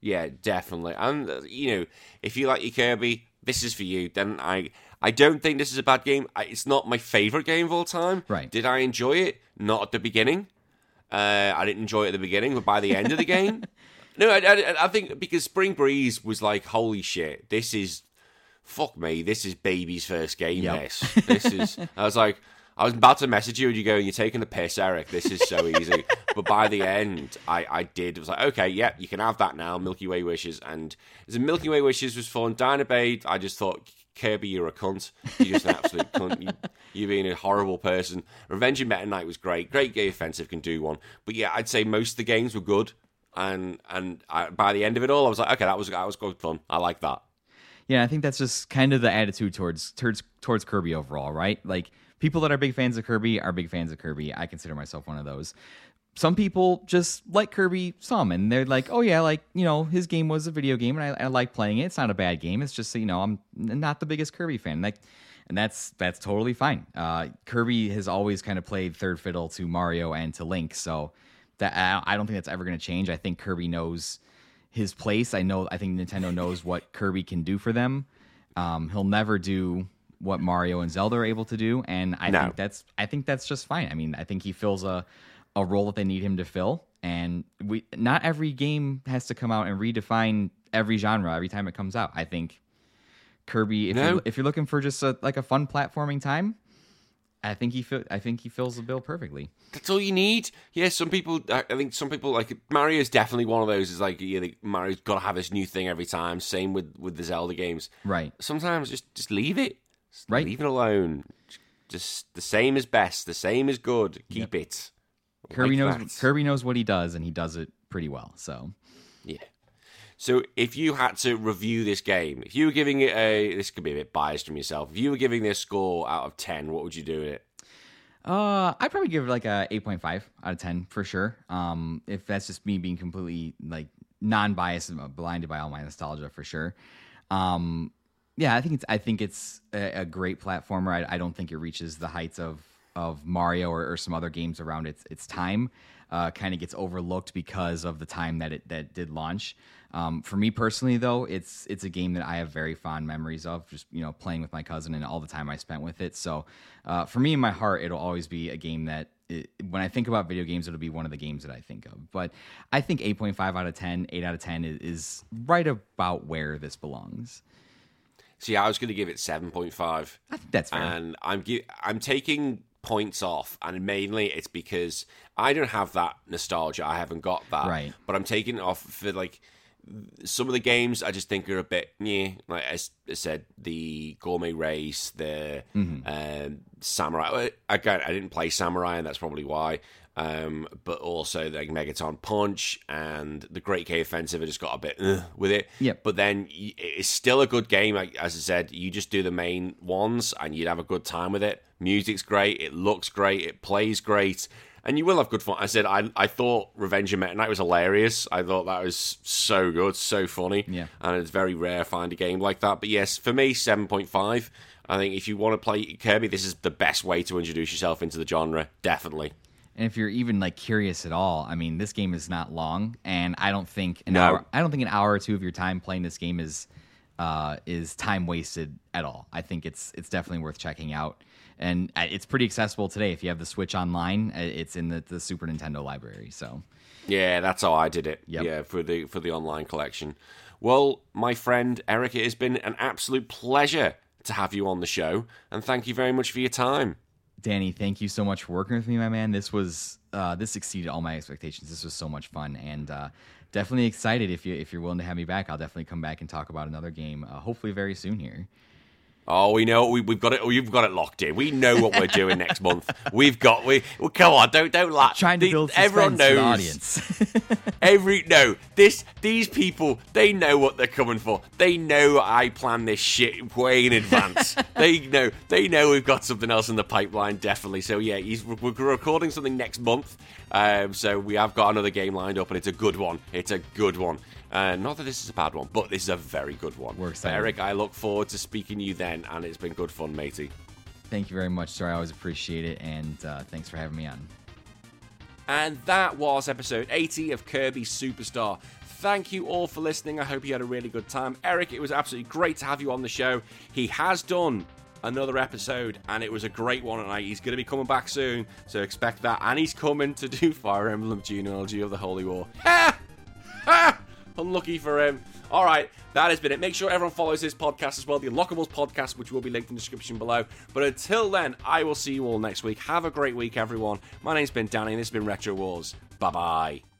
Yeah, definitely. And uh, you know, if you like your Kirby, this is for you. Then I, I don't think this is a bad game. I, it's not my favorite game of all time. Right. Did I enjoy it? Not at the beginning. Uh, I didn't enjoy it at the beginning, but by the end of the game, no, I, I, I think because Spring Breeze was like, holy shit, this is, fuck me, this is baby's first game. Yep. This, this is. I was like. I was about to message you and you go, you're taking the piss, Eric. This is so easy. but by the end, I, I did. It was like, okay, yeah, you can have that now. Milky Way Wishes. And the Milky Way Wishes was fun. Dyna Blade, I just thought, Kirby, you're a cunt. You're just an absolute cunt. You, you're being a horrible person. Revenge of Meta Knight was great. Great Cave Offensive can do one. But yeah, I'd say most of the games were good. And and I, by the end of it all, I was like, okay, that was that was good fun. I like that. Yeah, I think that's just kind of the attitude towards towards towards Kirby overall, right? Like people that are big fans of Kirby are big fans of Kirby. I consider myself one of those. Some people just like Kirby some, and they're like, "Oh yeah, like you know, his game was a video game, and I, I like playing it. It's not a bad game. It's just you know, I'm not the biggest Kirby fan. Like, and that's that's totally fine. Uh, Kirby has always kind of played third fiddle to Mario and to Link, so that I don't think that's ever going to change. I think Kirby knows his place. I know. I think Nintendo knows what Kirby can do for them. Um, he'll never do what Mario and Zelda are able to do, and I No. think that's I think that's just fine. I mean, I think he fills a a role that they need him to fill, and we not every game has to come out and redefine every genre every time it comes out. I think Kirby, if No. you're, if you're looking for just a like a fun platforming time, I think he fi- I think he fills the bill perfectly. That's all you need. Yeah, some people. I think some people like Mario's definitely one of those. Is like yeah, Mario's got to have this new thing every time. Same with with the Zelda games. Right. Sometimes just just leave it. Just Right. Leave it alone. Just the same is best. The same is good. Keep it. Kirby Like knows that. Kirby knows what he does, and he does it pretty well. So Yeah. So if you had to review this game, if you were giving it a, this could be a bit biased from yourself. If you were giving this score out of ten, what would you do with it? Uh, I'd probably give it like a eight point five out of ten for sure. Um, if that's just me being completely like non-biased and blinded by all my nostalgia for sure. Um, yeah, I think it's I think it's a, a great platformer. I, I don't think it reaches the heights of of Mario or, or some other games around its its time. Uh, kind of gets overlooked because of the time that it that did launch. Um, for me personally, though, it's it's a game that I have very fond memories of. Just you know, playing with my cousin and all the time I spent with it. So, uh, for me in my heart, it'll always be a game that it, when I think about video games, it'll be one of the games that I think of. But I think 8.5 out of 10, 8 out of 10 is, is right about where this belongs. See, I was going to give it seven point five. I think that's fair. and I'm gi- I'm taking points off, and mainly it's because I don't have that nostalgia. I haven't got that, Right. But I'm taking it off for like some of the games. I just think are a bit yeah. Like I, I said, the Gourmet Race, the Mm-hmm. um, Samurai. Again, I didn't play Samurai, and that's probably why. Um, but also like Megaton Punch and the Great Cave Offensive, I just got a bit "Ugh," with it. Yep. But then it's still a good game. Like, As I said, you just do the main ones and you'd have a good time with it. Music's great. It looks great. It plays great. And you will have good fun. I said, I, I thought Revenge of Meta Knight was hilarious. I thought that was so good, so funny. Yeah. And it's very rare to find a game like that. But yes, for me, 7.5. I think if you want to play Kirby, this is the best way to introduce yourself into the genre. Definitely. And if you're even like curious at all, I mean, this game is not long, and I don't think an No. hour. I don't think an hour or two of your time playing this game is uh, is time wasted at all. I think it's it's definitely worth checking out, and uh, it's pretty accessible today. If you have the Switch online, uh, it's in the, the Super Nintendo library. So Yeah, that's how I did it. Yep. Yeah, for the for the online collection. Well, my friend Eric, it has been an absolute pleasure to have you on the show, and thank you very much for your time. Danny, thank you so much for working with me, my man. This was uh, this exceeded all my expectations. This was so much fun, and uh, definitely excited. If you if you're willing to have me back, I'll definitely come back and talk about another game. Uh, hopefully, very soon here. Oh, we know we, we've got it. You've got it locked in. We know what we're doing next month. We've got we. Well, come on, don't don't laugh. Trying to The- build everyone knows. the audience. Every no, this these people they know what they're coming for. They know I plan this shit way in advance. they know they know we've got something else in the pipeline definitely. So yeah, we're recording something next month. Um, so we have got another game lined up, and it's a good one. It's a good one. Uh, not that this is a bad one, but this is a very good one. We're excited. Eric, I look forward to speaking to you then, and it's been good fun, matey. Thank you very much, sir. I always appreciate it, and uh, thanks for having me on. And that was episode 80 of Kirby Super Star. Thank you all for listening. I hope you had a really good time. Eric, it was absolutely great to have you on the show. He has done another episode, and it was a great one. And he's going to be coming back soon, so expect that. And he's coming to do Fire Emblem Genealogy of the Holy War. Ha! Ha! Unlucky for him. All right, that has been it. Make sure everyone follows this podcast as well, the Unlockables podcast, which will be linked in the description below. But until then, I will see you all next week. Have a great week, everyone. My name's been Danny, and this has been Retro Wars. Bye bye.